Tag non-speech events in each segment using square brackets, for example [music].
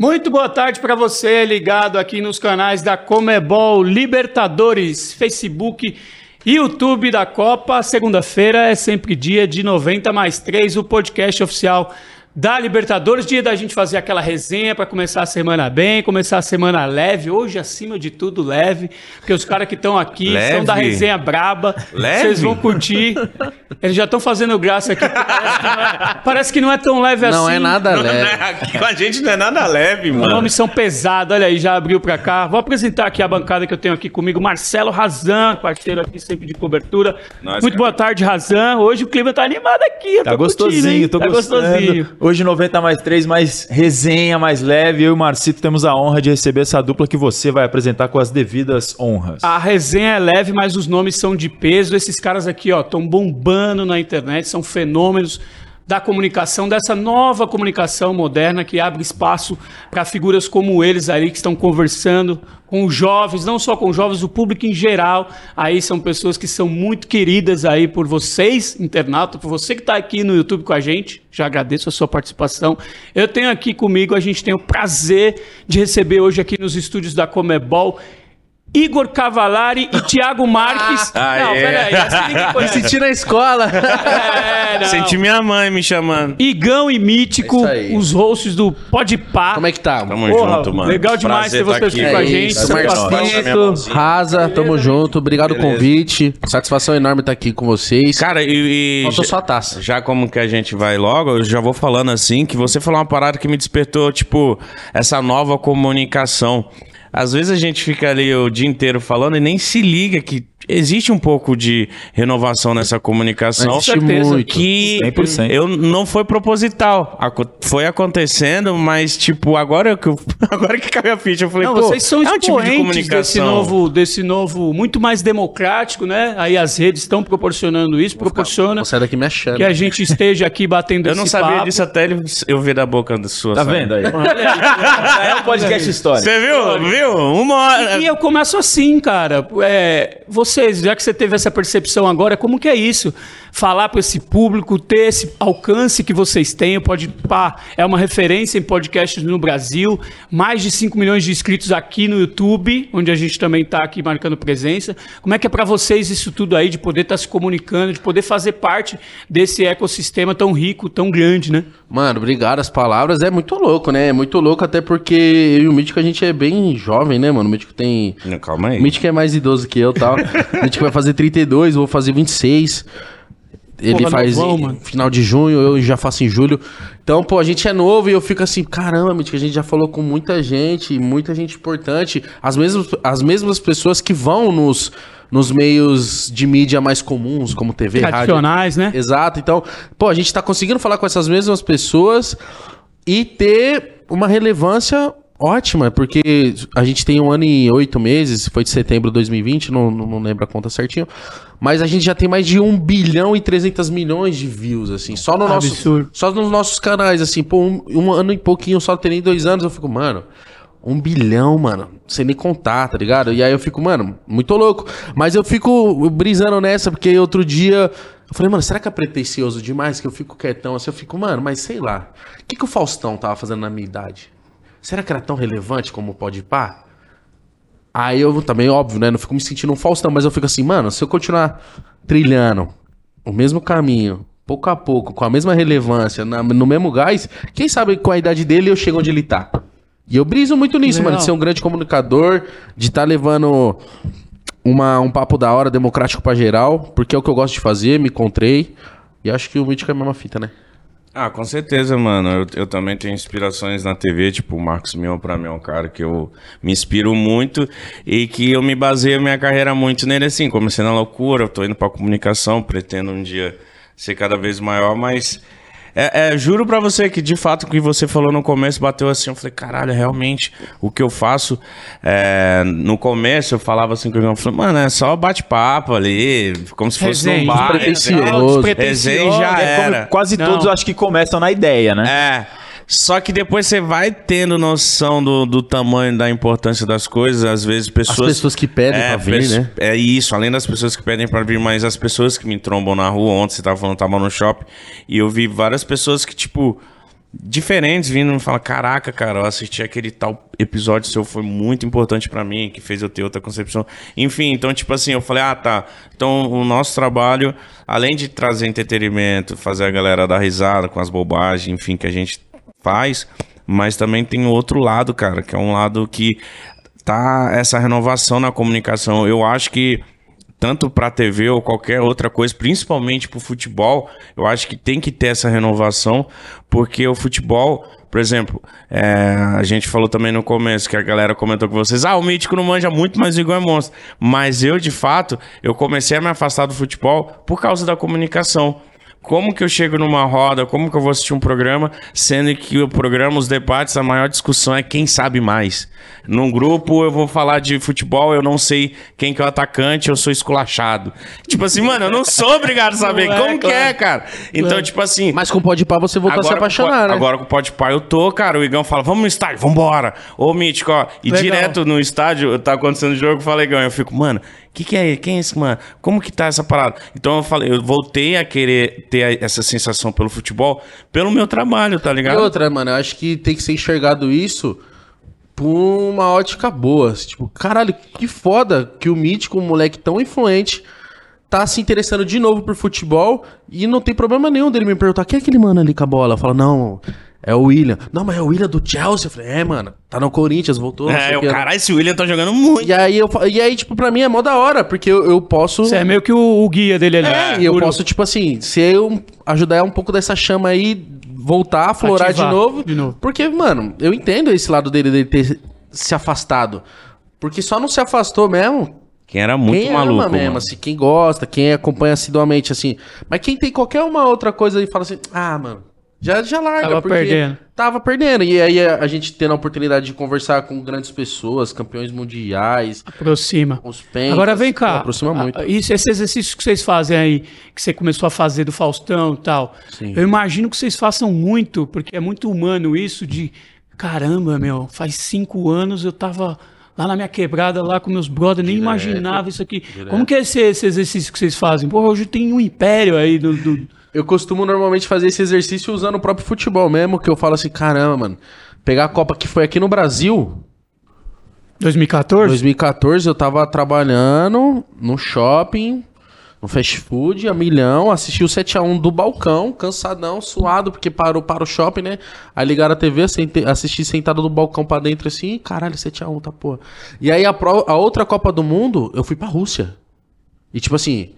Muito boa tarde para você ligado aqui nos canais da Comebol Libertadores, Facebook, YouTube da Copa. Segunda-feira é sempre dia de 90 mais 3, o podcast oficial da Libertadores, dia da gente fazer aquela resenha para começar a semana bem, começar a semana leve, hoje acima de tudo leve, porque os caras que estão aqui Leve? são da resenha braba, Leve? vocês vão curtir. Eles já estão fazendo graça aqui, parece que, não é, parece que não é tão leve assim. Não é nada leve. Aqui com a gente não é nada leve, Os mano. nomes são pesados, olha aí, já abriu pra cá. Vou apresentar aqui a bancada que eu tenho aqui comigo, Marcelo Razan, parceiro aqui sempre de cobertura. Nós, Muito cara. boa tarde, Razan. Hoje o clima tá animado aqui, eu Tá tô curtindo, gostosinho, hein? tô tá gostosinho. Hoje 90 mais 3, mais resenha, mais leve. Eu e o Marcito temos a honra de receber essa dupla que você vai apresentar com as devidas honras. A resenha é leve, mas os nomes são de peso. Esses caras aqui, ó, estão bombando na internet, são fenômenos da comunicação, dessa nova comunicação moderna que abre espaço para figuras como eles aí que estão conversando com os jovens, não só com os jovens, o público em geral. Aí são pessoas que são muito queridas aí por vocês, internautas, por você que está aqui no YouTube com a gente. Já agradeço a sua participação. Eu tenho aqui comigo, a gente tem o prazer de receber hoje aqui nos estúdios da Comebol Igor Cavalari e Thiago Marques. Ah, não, é. peraí, assim [laughs] Me senti na escola. É, não. Senti minha mãe me chamando. Igão e Mítico, É isso aí. os hosts do Podpah. Como é que tá? Tamo Porra, junto, mano. legal demais ter Prazer vocês tá aqui com a gente. isso. Marcito, Rasa, tamo junto. Obrigado pelo convite. Satisfação enorme estar aqui com vocês. Cara, e, e Faltou só a taça. já como que a gente vai logo, eu já vou falando assim, que você falou uma parada que me despertou, tipo, essa nova comunicação. Às vezes a gente fica ali o dia inteiro falando e nem se liga que existe um pouco de renovação nessa comunicação. Existe certeza. muito. que 100%. eu não foi proposital. Foi acontecendo, mas tipo, agora que eu, [laughs] agora que caiu a ficha, eu falei, Não, pô, vocês são é um tipo de comunicação. desse novo, desse novo, muito mais democrático, né? Aí as redes estão proporcionando isso, proporciona Vou sair daqui me achando. que a gente esteja aqui batendo [laughs] Eu não sabia papo. disso até eu ver da boca da sua. Tá sabe? vendo aí? Já [laughs] é um podcast histórico. Você viu? Viu? Uma hora. E eu começo assim, cara. É, vocês, já que você teve essa percepção agora, como que é isso? Falar para esse público, ter esse alcance que vocês têm, o Podpah é uma referência em podcasts no Brasil, mais de 5 milhões de inscritos aqui no YouTube, onde a gente também está aqui marcando presença. Como é que é para vocês isso tudo aí, de poder estar se comunicando, de poder fazer parte desse ecossistema tão rico, tão grande, né? Mano, obrigado. As palavras é muito louco, né? É muito louco, até porque eu e o Mítico a gente é bem jovem, né, mano? O Mítico tem. Não, calma aí. O Mítico é mais idoso que eu e tal. [laughs] O Mítico vai fazer 32, eu vou fazer 26. Ele Porra, faz novão, final de junho, eu já faço em julho. Então, pô, a gente é novo e eu fico assim, caramba, a gente já falou com muita gente, muita gente importante. As mesmas, as mesmas pessoas que vão nos, nos meios de mídia mais comuns, como TV, rádio. Tradicionais, né? Exato. Então, pô, a gente tá conseguindo falar com essas mesmas pessoas e ter uma relevância ótima, porque a gente tem um ano e oito meses, foi de setembro de 2020, não, não, lembro a conta certinho, mas a gente já tem mais de 1 bilhão e 300 milhões de views, assim, só, no nosso, Absurdo. só nos nossos canais, assim, pô, um, um ano e pouquinho, só tem nem dois anos, eu fico, mano... Um bilhão, mano. Sem nem contar, tá ligado? E aí eu fico, mano, muito louco. Mas eu fico brisando nessa, porque outro dia. Eu falei, mano, será que é pretencioso demais que eu fico quietão assim? Eu fico, mano, mas sei lá. O que, que o Faustão tava fazendo na minha idade? Será que era tão relevante como pode pá? Aí eu também, óbvio, né? Não fico me sentindo um Faustão, mas eu fico assim, mano, se eu continuar trilhando o mesmo caminho, pouco a pouco, com a mesma relevância, na- no mesmo gás, quem sabe com a idade dele eu chego onde ele tá. E eu briso muito nisso, Legal. mano, de ser um grande comunicador, de estar levando uma, um papo da hora, democrático pra geral, porque é o que eu gosto de fazer, me encontrei. E acho que o Mítico é a mesma fita, né? Ah, com certeza, mano. Eu, eu também tenho inspirações na TV, tipo, o Marcos Mion pra mim é um cara que eu me inspiro muito e que eu me baseio minha carreira muito nele, assim. Comecei na loucura, eu tô indo pra comunicação, pretendo um dia ser cada vez maior, mas É, é, juro pra você que, de fato, o que você falou no começo bateu assim. Eu falei, caralho, realmente, o que eu faço. é, no começo eu falava assim com o irmão, eu falei, mano, é só bate-papo ali, como se fosse Resenha, num bar. despretensioso. Resenha já É como era. quase Não. todos acho que começam na ideia, né? É. Só que depois você vai tendo noção do, do tamanho, da importância das coisas. Às vezes pessoas. As pessoas que pedem pra vir, né? É isso, além das pessoas que pedem pra vir, mas as pessoas que me trombam na rua. Ontem você tava falando, tava no shopping. E eu vi várias pessoas que, tipo. diferentes vindo me falar: caraca, cara, eu assisti aquele tal episódio seu, foi muito importante pra mim, que fez eu ter outra concepção. Enfim, então, tipo assim, eu falei: ah, tá. Então, o nosso trabalho, além de trazer entretenimento, fazer a galera dar risada com as bobagens, enfim, que a gente faz, mas também tem outro lado, cara, que é um lado que tá essa renovação na comunicação. Eu acho que tanto para TV ou qualquer outra coisa, principalmente para o futebol, eu acho que tem que ter essa renovação, porque o futebol, por exemplo, é, a gente falou também no começo que a galera comentou com vocês, ah, o mítico não manja muito, mas igual é monstro. Mas eu, de fato, eu comecei a me afastar do futebol por causa da comunicação. Como que eu chego numa roda, como que eu vou assistir um programa, sendo que o programa, os debates, a maior discussão é quem sabe mais. Num grupo eu vou falar de futebol, eu não sei quem que é o atacante, eu sou esculachado. Tipo assim, mano, eu não sou obrigado a saber Não é, como que claro. é, cara. Então, tipo assim, Mas com o Pode Pá você voltou a se apaixonar, com, né? Agora com o Pode Pai eu tô, cara. O Igão fala, vamos no estádio, vambora. Ô, Mítico, ó. E Legal. direto no estádio, tá acontecendo o jogo, eu falei, Igão, eu fico, mano, que, que é? Quem é esse, mano? Como que tá essa parada? Então eu falei, eu voltei a querer ter essa sensação pelo futebol, pelo meu trabalho, tá E ligado? outra, mano, eu acho que tem que ser enxergado isso por uma ótica boa. Tipo, caralho, que foda que o Mítico, um moleque tão influente, tá se interessando de novo por futebol e não tem problema nenhum dele me perguntar quem é aquele mano ali com a bola. Fala, não, é o William. Não, mas é o William do Chelsea. Eu falei, é, mano, tá no Corinthians, voltou. não sei É, o caralho, esse William tá jogando muito. E aí, eu, e aí, tipo, pra mim é mó da hora, porque eu, eu posso. Você é meio que o, o guia dele ali. É, e eu Guru. posso, tipo assim, se eu ajudar um pouco dessa chama aí, voltar a florar Ativar de novo, de novo. Porque, mano, eu entendo esse lado dele, dele ter se afastado. Porque só não se afastou mesmo Quem era muito quem maluco. ama mesmo, mano. assim, quem gosta, quem acompanha assiduamente, assim. Mas quem tem qualquer uma outra coisa e fala assim, ah, mano, já, já larga. Tava porque perdendo. Tava perdendo. E aí a, a gente tendo a oportunidade de conversar com grandes pessoas, campeões mundiais, Aproxima. os pentes. Agora vem cá. Aproxima muito. Ah, Isso, esse exercício que vocês fazem aí, que você começou a fazer do Faustão e tal. Sim. Eu imagino que vocês façam muito, porque é muito humano isso de caramba, meu, faz cinco anos eu tava lá na minha quebrada, lá com meus brothers, nem imaginava isso aqui. Como que é esse, esse exercício que vocês fazem? Pô, hoje tem um império aí do. do- Eu costumo normalmente fazer esse exercício usando o próprio futebol mesmo, que eu falo assim, caramba, mano, pegar a Copa que foi aqui no Brasil, 2014? 2014 eu tava trabalhando no shopping, no fast food, a milhão, assisti o 7x1 do balcão, cansadão, suado, porque parou para o shopping, né? Aí ligaram a TV, sente- assisti sentado do balcão pra dentro assim, caralho, 7x1, tá porra. E aí a, pro- a outra Copa do Mundo, eu fui pra Rússia. E tipo assim,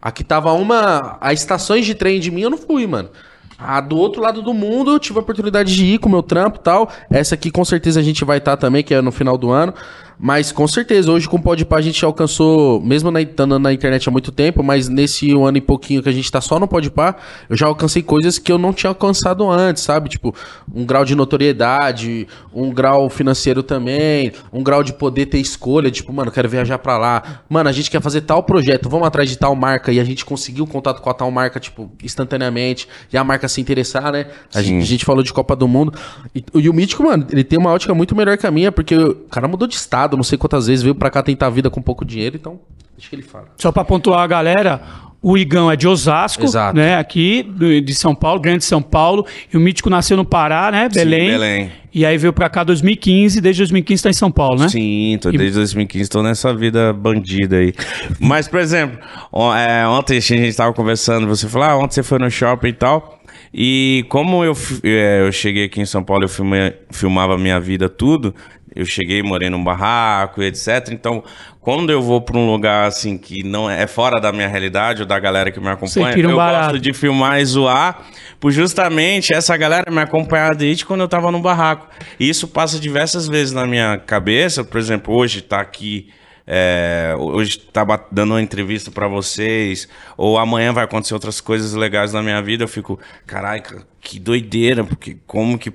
aqui tava uma. As estações de trem de mim eu não fui, mano. A do outro lado do mundo eu tive a oportunidade de ir com o meu trampo e tal. Essa aqui com certeza a gente vai estar também, que é no final do ano. Mas com certeza, hoje com o Podpah a gente alcançou, mesmo na, estando na internet há muito tempo, mas nesse ano e pouquinho que a gente tá só no Podpah, eu já alcancei coisas que eu não tinha alcançado antes, sabe? Tipo, um grau de notoriedade, um grau financeiro também, um grau de poder ter escolha, tipo, mano, quero viajar pra lá. Mano, a gente quer fazer tal projeto, vamos atrás de tal marca e a gente conseguiu contato com a tal marca, tipo, instantaneamente, e a marca se interessar, né? A, gente, a gente falou de Copa do Mundo. E, e o Mítico, mano, ele tem uma ótica muito melhor que a minha, porque o cara mudou de estado, não sei quantas vezes, veio pra cá tentar a vida com pouco dinheiro, então, deixa que ele fala. Só pra pontuar a galera, o Igão é de Osasco, Exato. né? Aqui de São Paulo, Grande São Paulo. E o Mítico nasceu no Pará, né? Belém. Belém. E aí veio pra cá 2015, desde 2015 tá em São Paulo, né? Sim, tô desde 2015, tô nessa vida bandida aí. Mas, por exemplo, é, ontem a gente tava conversando, você falou, ah, ontem você foi no shopping e tal. E como eu, é, eu cheguei aqui em São Paulo, eu filmei- filmava a minha vida tudo. Eu cheguei, morei num barraco, etc. Então, quando eu vou pra um lugar assim que não é é fora da minha realidade ou da galera que me acompanha, um eu barato. gosto de filmar e zoar, por justamente essa galera me acompanhar desde quando eu tava no barraco. E isso passa diversas vezes na minha cabeça, por exemplo, hoje tá aqui. é, hoje tá bat- dando uma entrevista pra vocês, ou amanhã vai acontecer outras coisas legais na minha vida. Eu fico, caraca, que doideira, porque como que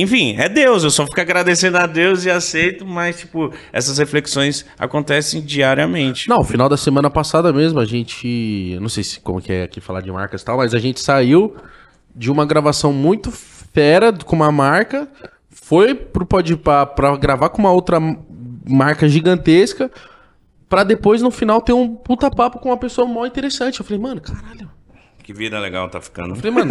enfim, é Deus, eu só fico agradecendo a Deus e aceito, mas, tipo, essas reflexões acontecem diariamente. Não, final da semana passada mesmo, a gente. Não sei se como que é aqui falar de marcas e tal, mas a gente saiu de uma gravação muito fera com uma marca, foi pro Podpah pra gravar com uma outra marca gigantesca, pra depois no final ter um puta papo com uma pessoa mó interessante. Eu falei, mano, caralho. Que vida legal tá ficando. Eu falei, mano,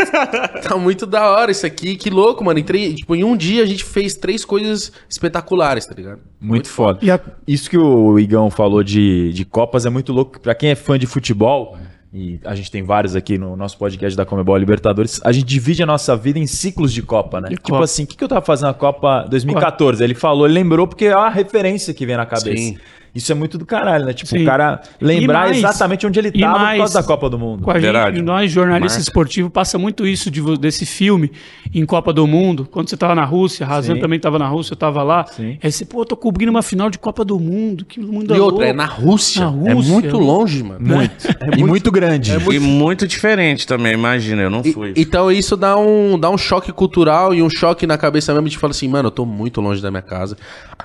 tá muito da hora isso aqui, que louco, mano. Em, três, tipo, em um dia a gente fez três coisas espetaculares, tá ligado? Muito foda. E a- Isso que o Igão falou de, de Copas é muito louco. Pra quem é fã de futebol, e a gente tem vários aqui no nosso podcast da Comebol Libertadores, a gente divide a nossa vida em ciclos de Copa, né? De tipo Copa. assim, o que, que eu tava fazendo na Copa 2014? Ele falou, ele lembrou porque é a referência que vem na cabeça. Sim. Isso é muito do caralho, né? Tipo, Sim. o cara lembrar E mais- exatamente onde ele e tava por mais- causa da Copa do Mundo. Com a Verdade. gente, nós jornalistas esportivos, passa muito isso de, desse filme em Copa do Mundo. Quando você tava na Rússia, Razan Sim. também tava na Rússia, eu tava lá. Sim. Aí você, pô, eu tô cobrindo uma final de Copa do Mundo. Que mundo E outra, é na Rússia. Na É Rússia. muito longe, mano. Muito. e muito grande. E muito diferente também, imagina, eu não E- fui. então isso dá um, dá um choque cultural e um choque na cabeça mesmo de falar assim, mano, eu tô muito longe da minha casa.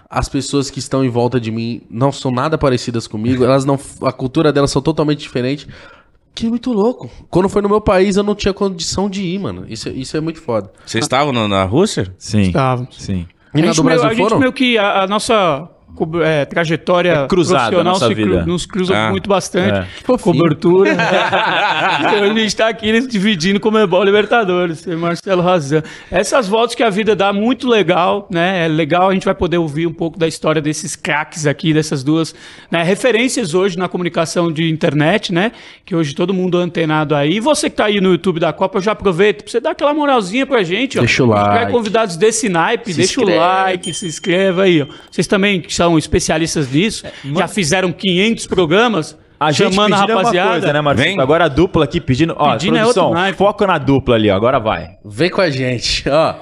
As pessoas que estão em volta de mim não são nada parecidas comigo, elas não. A cultura delas são totalmente diferente. Que é muito louco. Quando foi no meu país, eu não tinha condição de ir, mano. Isso, é- isso é muito foda. Vocês estavam na, na Rússia? Sim. Estávamos. Sim. E a na gente do meio- Brasil a gente foram? meio que a, a nossa é, trajetória É cruzada profissional nossa se cru- vida. nos cruza Ah. muito bastante. É. Cobertura. [laughs] então a gente tá aqui dividindo como é bom Libertadores, Marcelo Razan. Essas voltas que a vida dá, muito legal, né? É legal, a gente vai poder ouvir um pouco da história desses craques aqui, dessas duas né, referências hoje na comunicação de internet, né? Que hoje todo mundo é antenado aí. E você que tá aí no YouTube da Copa, eu já aproveito pra você dar aquela moralzinha pra gente, ó. Deixa o A gente vai like. convidados desse naipe, Se deixa inscreve. o like, se inscreva aí, ó. Vocês também que são especialistas nisso, já fizeram 500 programas A gente chamando a pedindo é uma rapaziada. coisa, né, Marcos? Vem. Agora a dupla aqui pedindo. Ó, Pedindo é produção, outro naipe. foca na dupla ali, ó. Agora vai. Vem com a gente, [laughs] ó.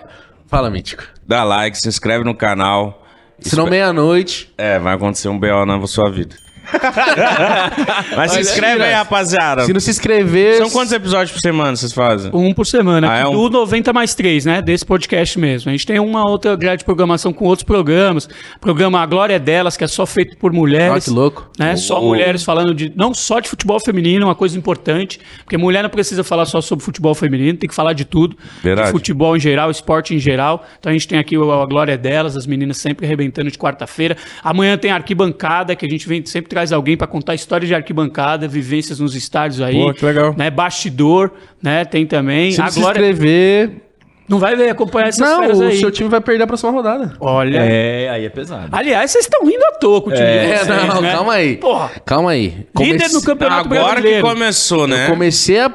Fala, Mítico. Dá like, se inscreve no canal. Senão meia-noite. É, vai acontecer um BO na sua vida. [laughs] Mas se inscreve aí, aí, rapaziada. Se não se inscrever. São quantos episódios por semana vocês fazem? Um por semana, Ah, é um- do 90 mais 3, né? Desse podcast mesmo. A gente tem uma outra grade de programação com outros programas. Programa A Glória é Delas, que é só feito por mulheres. Olha que louco. Né? Só mulheres falando de. Não só de futebol feminino, uma coisa importante. Porque mulher não precisa falar só sobre futebol feminino, tem que falar de tudo. Verdade. De futebol em geral, esporte em geral. Então a gente tem aqui o A Glória é Delas, as meninas sempre arrebentando de quarta-feira. Amanhã tem a arquibancada, que a gente vem, sempre traz alguém para contar histórias de arquibancada, vivências nos estádios aí. Pô, que legal. Né? Bastidor, né? Tem também. Se não a se Glória. inscrever. Não vai ver acompanhar essas Não, férias o aí. seu time vai perder a próxima rodada. Olha. É, aí é pesado. Aliás, vocês estão rindo à toa com o time É, vocês, não, né? calma aí. Porra. Calma aí. Líder Comece- no Campeonato Agora que Brasileiro. começou, né? Comecei a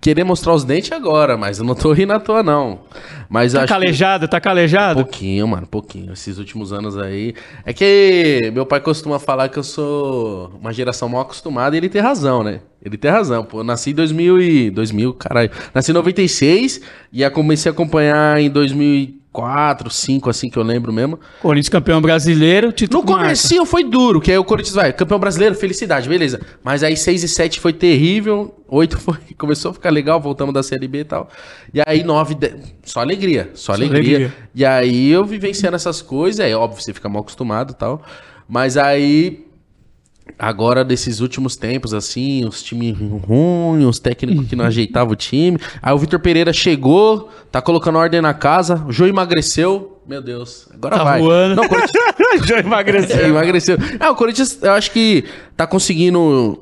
querer mostrar os dentes agora, mas eu não tô rindo à toa, não. Mas Tá acho que- calejado, tá calejado? Pouquinho, mano, pouquinho. Esses últimos anos aí. É que meu pai costuma falar que eu sou uma geração mal acostumada e ele tem razão, né? Ele tem razão, pô. Eu nasci em 2000 e... 2000, caralho. Nasci em 96 e a comecei a acompanhar em 2004, 2005, assim que eu lembro mesmo. Corinthians campeão brasileiro, título No marca. comecinho foi duro, que aí o Corinthians vai, campeão brasileiro, felicidade, beleza. Mas aí 6 e 7 foi terrível, 8 [laughs] foi, começou a ficar legal, voltamos da Série B e tal. E aí 9, 10, só alegria, só, alegria. alegria. E aí eu vivenciando essas coisas, é óbvio, você fica mal acostumado e tal. Mas aí Agora, desses últimos tempos, assim, os times ruins, os técnicos que não ajeitavam o time. Aí o Vitor Pereira chegou, tá colocando ordem na casa. O Jô emagreceu. Meu Deus, agora Tá vai. voando. Não, o Corinthians [laughs] Já emagreceu. é, [laughs] emagreceu. Ah, o Corinthians, eu acho que tá conseguindo.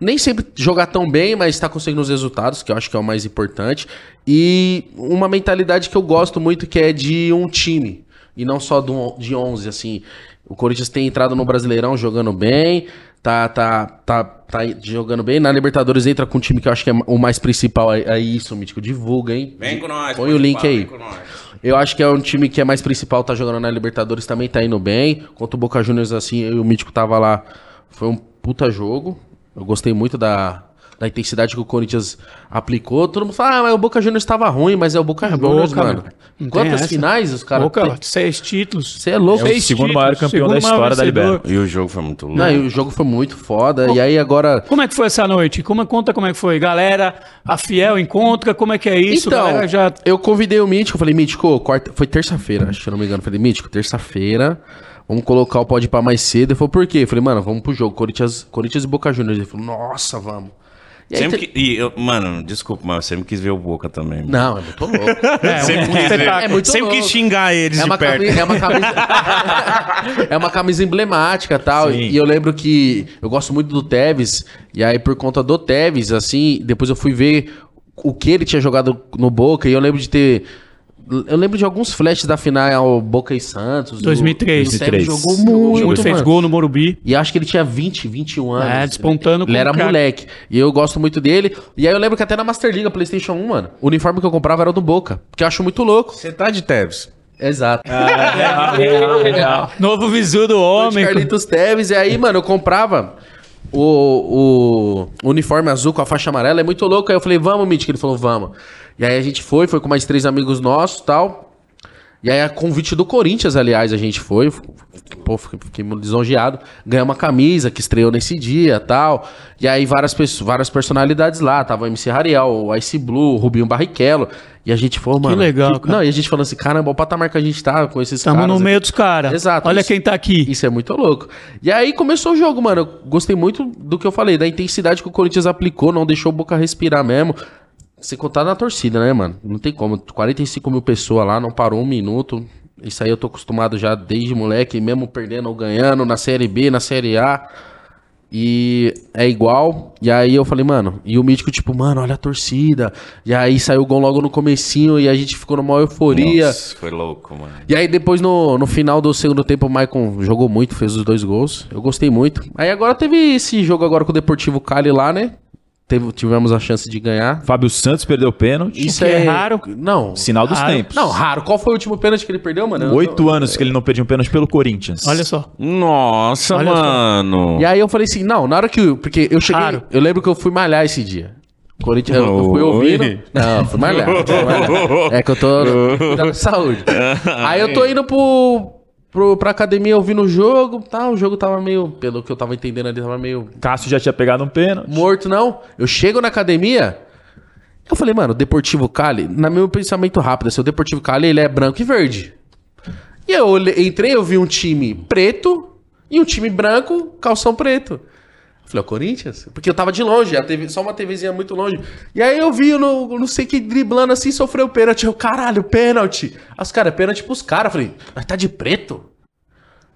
Nem sempre jogar tão bem, mas tá conseguindo os resultados, que eu acho que é o mais importante. E uma mentalidade que eu gosto muito, que é de um time. E não só de 11, assim. O Corinthians tem entrado no Brasileirão jogando bem, tá, tá, tá, tá jogando bem. Na Libertadores entra com um time que eu acho que é o mais principal. É, é isso, Mítico. Divulga, hein? Vem com nós. Põe o link aí. vem com nós. Eu acho que é um time que é mais principal, tá jogando na Libertadores, também tá indo bem. Contra o Boca Juniors, assim, eu e o Mítico tava lá. Foi um puta jogo. Eu gostei muito da, da intensidade que o Corinthians aplicou. Todo mundo fala, ah, mas o Boca Juniors tava ruim, mas é o Boca Juniors, Boca, mano. tem Quantas finais os caras Boca, têm? seis títulos. Você é louco. É o segundo maior campeão da história da vencedor. E o jogo foi muito louco. Não, e o jogo foi muito foda. E aí agora... Como é que foi essa noite? Como, conta como é que foi. Galera, a Fiel encontra, como é que é isso? então, Galera já... eu convidei o Mítico, falei, Mítico, quarta, foi terça-feira, acho que eu não me engano. Falei, Mítico, terça-feira, vamos colocar o pode para mais cedo. Ele falou, por quê? Eu falei, mano, vamos pro jogo, Corinthians, Corinthians e Boca Juniors. Ele falou, nossa, vamos. E aí Sempre te- que, e eu- mano, desculpa, mas eu sempre quis ver o Boca também. mano. Não, é muito louco. [laughs] É, Sempre um quis ver. É muito sempre louco. quis xingar eles É de uma, perto. camisa, é, uma camisa, [laughs] é uma camisa emblemática e tal. Sim. E eu lembro que eu gosto muito do Tevez. E aí, por conta do Tevez, assim, depois eu fui ver o que ele tinha jogado no Boca. E eu lembro de ter. Eu lembro de alguns flashes da final Boca e Santos. 2003. O Tevez 2003. jogou Jogou, muito, fez mano. gol no Morumbi. E acho que ele tinha 20, 21 anos. É, despontando Ele era moleque. E eu gosto muito dele. E aí eu lembro que até na Master League, PlayStation 1, mano, o uniforme que eu comprava era do Boca. Que eu acho muito louco. Você tá de Tevez. Exato. Novo visu do homem. Carlitos Teves. E aí, mano, eu comprava o, o uniforme azul com a faixa amarela. É muito louco. Aí eu falei, vamos, Mitch. Ele falou, vamos. E aí a gente foi, foi com mais três amigos nossos tal. E aí, a convite do Corinthians, aliás, a gente foi. Pô, fiquei, lisonjeado. Ganhamos uma camisa que estreou nesse dia tal. E aí, várias, pessoas, várias personalidades lá. Tava o MC Rariel, o Ice Blue, o Rubinho Barrichello. E a gente falou, mano. legal, cara. Não, e a gente falando assim, caramba, o patamar que a gente tá com esses Estamos caras. no aqui. meio dos caras. Exato. Olha Isso- quem tá aqui. Isso é muito louco. E aí começou o jogo, mano. Eu gostei muito do que eu falei, da intensidade que o Corinthians aplicou, não deixou o Boca respirar mesmo. Sem contar na torcida, né, mano? Não tem como. 45 mil pessoas lá, não parou um minuto. Isso aí eu tô acostumado já desde moleque, mesmo perdendo ou ganhando na Série B, na Série A. E é igual. E aí eu falei, mano, e o mítico, tipo, mano, olha a torcida. E aí saiu o gol logo no comecinho e a gente ficou numa euforia. Nossa, foi louco, mano. E aí depois no, no final do segundo tempo o Maicon jogou muito, fez os dois gols. Eu gostei muito. Aí agora teve esse jogo agora com o Deportivo Cali lá, né? Teve, tivemos a chance de ganhar. Fábio Santos perdeu o pênalti. Isso que é raro. Não. Sinal dos Raro. tempos. Não, raro. Qual foi o último pênalti que ele perdeu, mano? Oito anos que ele não perdia um pênalti pelo Corinthians. Olha só. Nossa, Olha só. mano. E aí eu falei assim, não, na hora que... eu- Porque eu cheguei... Raro. Eu lembro que eu fui malhar esse dia. Corinthians, eu, eu fui ouvindo... Não, eu fui malhar. [laughs] É que eu tô... de saúde. [laughs] Aí eu tô indo pro... Pro, pra academia ouvindo o jogo, tá? O jogo tava meio, pelo que eu tava entendendo ali, tava meio Cássio já tinha pegado um pênalti. morto, não. Eu chego na academia, eu falei, mano, o Deportivo Cali, na meu pensamento rápido, assim, o Deportivo Cali, ele é branco e verde. E eu entrei, eu vi um time preto e um time branco, calção preto. Eu falei, ó, Corinthians? Porque eu tava de longe, a TV, só uma TVzinha muito longe. E aí eu vi, no, não sei que, driblando assim, sofreu pênalti. Eu, caralho, pênalti. Aí Os caras, pênalti pros caras. Eu falei, mas tá de preto?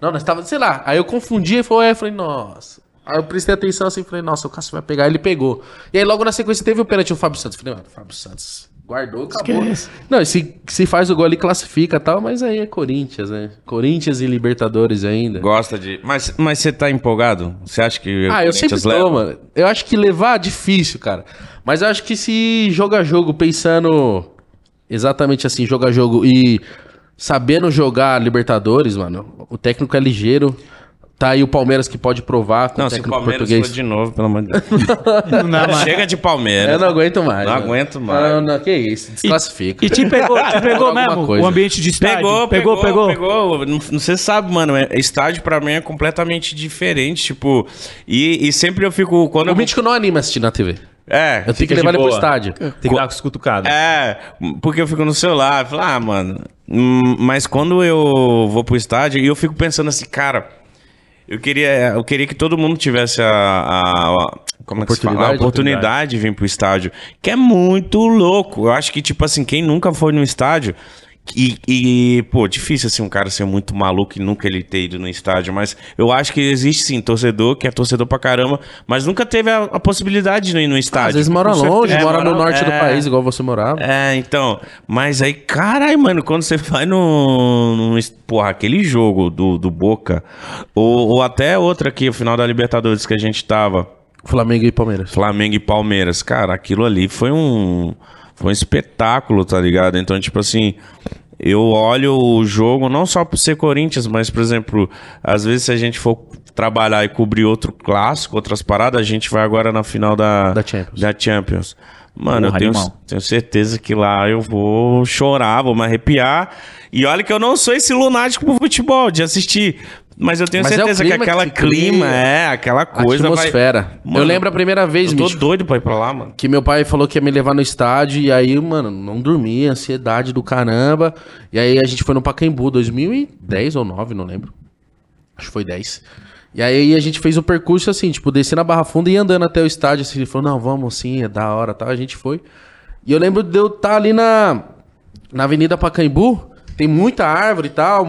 Não, nós tava, sei lá. Aí eu confundi e falei, é, eu falei, nossa. Aí eu prestei atenção assim, falei, nossa, o Cássio vai pegar, ele pegou. E aí logo na sequência teve o pênalti do Fábio Santos. Falei, mano, Fábio Santos guardou, acabou. Esquece. Não, e se, se faz o gol ali, classifica e tal, mas aí é Corinthians, né? Corinthians e Libertadores ainda. Gosta de. Mas, mas você tá empolgado? Você acha que. Ah, eu sempre Corinthians tô, leva? mano. Eu acho que levar é difícil, cara. Mas eu acho que se joga jogo pensando exatamente assim, joga jogo e sabendo jogar Libertadores, mano, o técnico é ligeiro. Tá aí o Palmeiras que pode provar com Não, o se o técnico Palmeiras português. for de novo, pelo amor de Deus. Não mais. Chega de Palmeiras. Eu não aguento mais. Não mano. aguento mais. Não, não, que isso, desclassifica. E te pegou, te pegou mesmo coisa. o ambiente de estádio? Pegou, pegou, pegou. pegou. Não, não você sabe, mano, é- estádio pra mim é completamente diferente, tipo, e, e sempre eu fico quando O eu, Mítico não anima assistir na TV. é, Eu tenho que levar ele pro estádio. Tem que dar com as cutucadas. é, porque eu fico no celular, eu falo, ah, mano, hum, mas quando eu vou pro estádio e eu fico pensando assim, cara, eu queria, eu queria que todo mundo tivesse a, a- a- como é que se fala? a Oportunidade. oportunidade de vir pro estádio, que é muito louco. Eu acho que tipo assim, quem nunca foi no estádio e, e, pô, difícil assim um cara ser muito maluco e nunca ele ter ido no estádio, mas eu acho que existe sim torcedor que é torcedor pra caramba, mas nunca teve a, a possibilidade de ir no estádio. Às vezes mora Com certeza. longe, É, mora no norte do é. país, igual você morava. É, então. Mas aí, caralho, mano, quando você [laughs] vai no. no porra, aquele jogo do, do Boca, ou, ou até outra aqui, o final da Libertadores que a gente tava, Flamengo e Palmeiras. Flamengo e Palmeiras, cara, aquilo ali foi um. Foi um espetáculo, tá ligado? Então, tipo assim. Eu olho o jogo não só por ser Corinthians, mas, por exemplo, às vezes se a gente for trabalhar e cobrir outro clássico, outras paradas, a gente vai agora na final da, Da Champions. da Champions. Mano, Porra, eu tenho, tenho certeza que lá eu vou chorar, vou me arrepiar. E olha que eu não sou esse lunático pro futebol, de assistir. Mas eu tenho Mas é certeza que clima que aquela se clima, é, aquela coisa Atmosfera. vai... eu Mano, lembro a primeira vez, Eu tô Mítico, doido pra ir pra lá, mano. que meu pai falou que ia me levar no estádio e aí, mano, não dormia, ansiedade do caramba. E aí a gente foi no Pacaembu, 2010 ou 9, não lembro. Acho que foi 10. E aí a gente fez o percurso assim, tipo, descer na Barra Funda e andando até o estádio. Assim, ele falou, não, vamos sim, é da hora tal. A gente foi. E eu lembro de eu estar ali na, na Avenida Pacaembu, tem muita árvore e tal.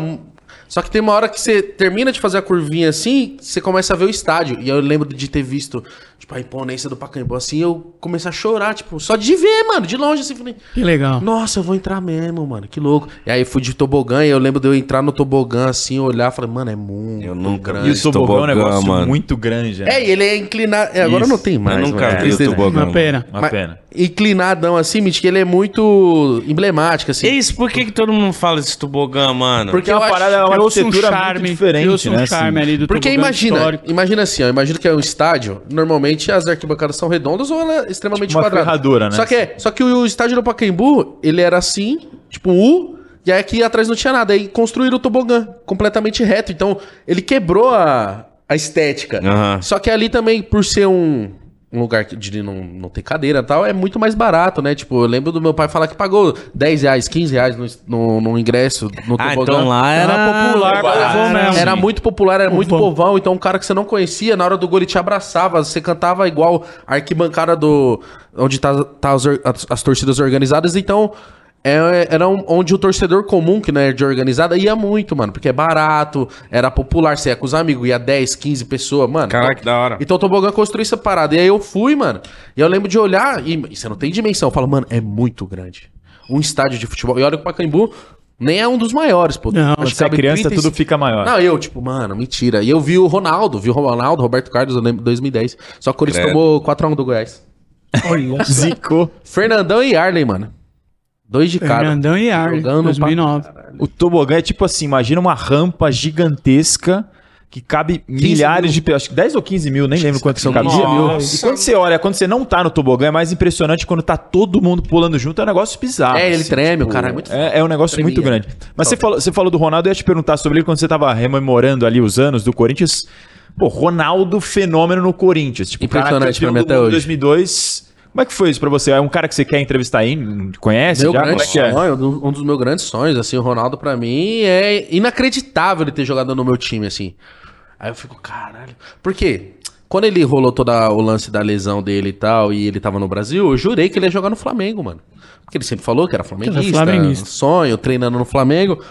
Só que tem uma hora que você termina de fazer a curvinha assim, você começa a ver o estádio. E eu lembro de ter visto, tipo, a imponência do Pacaembu assim, eu comecei a chorar, tipo, só de ver, mano, de longe assim, falei, Que legal. nossa, eu vou entrar mesmo, mano, que louco. E aí fui de tobogã e eu lembro de eu entrar no tobogã assim, olhar, falei, mano, é muito Eu nunca grande. E o Esse tobogã é um tobogã, negócio mano. muito grande, né? É, e ele é inclinado. é, agora Isso. não tem mais. Eu nunca mano. vi o Tristeza. tobogã. Uma pena. Uma pena. Inclinadão assim, Mitch, que ele é muito emblemático, assim. É isso, por que, que todo mundo fala desse tobogã, mano? Porque é acho- parada, é uma Criou-se um arquitetura charme, muito diferente, um né? charme assim. ali do Porque tobogã imagina, histórico. imagina assim, ó, imagina que é um estádio, normalmente as arquibancadas são redondas ou ela é extremamente Tipo uma quadrada. ferradura, né? Só que, é, só que o estádio do Pacaembu, ele era assim, tipo um U, e aí aqui atrás não tinha nada. Aí construíram o tobogã completamente reto. Então, ele quebrou a, a estética. Aham. Só que ali também, por ser um, um lugar que- de não, não ter cadeira e tal, é muito mais barato, né? Tipo, eu lembro do meu pai falar que pagou 10 reais, 15 reais no, no, no ingresso no Ah, tobogã. então lá era, popular, barato. povão mesmo. Era muito popular, era muito Povão. povão. Então, um cara que você não conhecia, na hora do gol ele te abraçava. Você cantava igual a arquibancada do. onde tá, tá as- as torcidas organizadas. Então, é- era um- onde o torcedor comum, que não é de organizada, ia muito, mano. Porque é barato, era popular. Você ia com os amigos, ia 10, 15 pessoas, mano. Caraca, que da hora. Então o Tobogã construiu essa parada. E aí eu fui, mano. E eu lembro de olhar, e, e você não tem dimensão. Eu falo, mano, é muito grande. Um estádio de futebol. E olha que o Pacaembu nem é um dos maiores, pô. Não, Acho é cabe criança, 35. tudo fica maior. Não, eu, tipo, mano, mentira. E eu vi o Ronaldo, vi o Ronaldo, Roberto Carlos, eu lembro, 2010. Só que o Corinthians tomou 4x1 do Goiás. [laughs] Zicou. Fernandão e Arley, mano. Dois de cara. Fernandão e Arley, Jogando 2009. O tobogã é tipo assim, imagina uma rampa gigantesca que cabe milhares de pessoas. Acho que 10 ou 15 mil, nem lembro quanto são cabia. 15 mil. E quando você olha, quando você não tá no tobogã, é mais impressionante quando tá todo mundo pulando junto, é um negócio bizarro. É, ele assim, treme, o cara é muito É, é um negócio Tremia. muito grande. Mas você falou, você falou do Ronaldo, eu ia te perguntar sobre ele quando você tava rememorando ali os anos do Corinthians. Pô, Ronaldo fenômeno no Corinthians. Tipo, Impressionante campeão pra mim até hoje. 2002. Como é que foi isso pra você? É um cara que você quer entrevistar aí? Conhece Meu já? Como grande é é? sonho, um dos meus grandes sonhos, assim, o Ronaldo pra mim é inacreditável ele ter jogado no meu time, assim. Aí eu fico, caralho. Por quê? Quando ele rolou todo o lance da lesão dele e tal, e ele tava no Brasil, eu jurei que ele ia jogar no Flamengo, mano. Porque ele sempre falou que era flamenguista, flamenguista. sonho, treinando no Flamengo.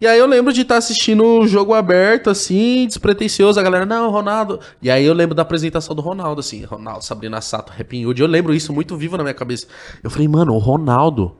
E aí eu lembro de estar assistindo o jogo aberto, assim, despretensioso, a galera, não, Ronaldo. E aí eu lembro da apresentação do Ronaldo, assim, Ronaldo, Sabrina Sato, Hood. Eu lembro isso muito vivo na minha cabeça. Eu falei, mano, o Ronaldo.